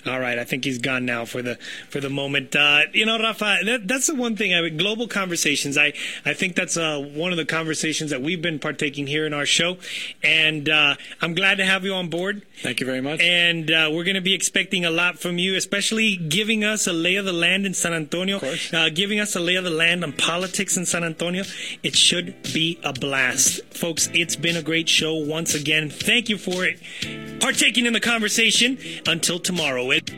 All right, I think he's gone now for the for the moment. Uh, you know, Rafa, that, that's the one thing. I mean, global conversations. I I think that's uh, one of the conversations that we've been partaking here in our show, and uh, I'm glad to have you on board. Thank you very much. And uh, we're going to be expecting a lot from you, especially giving us a lay of the land in San Antonio, uh, giving us a lay of the land on politics in San Antonio. It should be a blast, folks. It's been a great show once again. Thank you for it, partaking in the conversation. Until tomorrow it.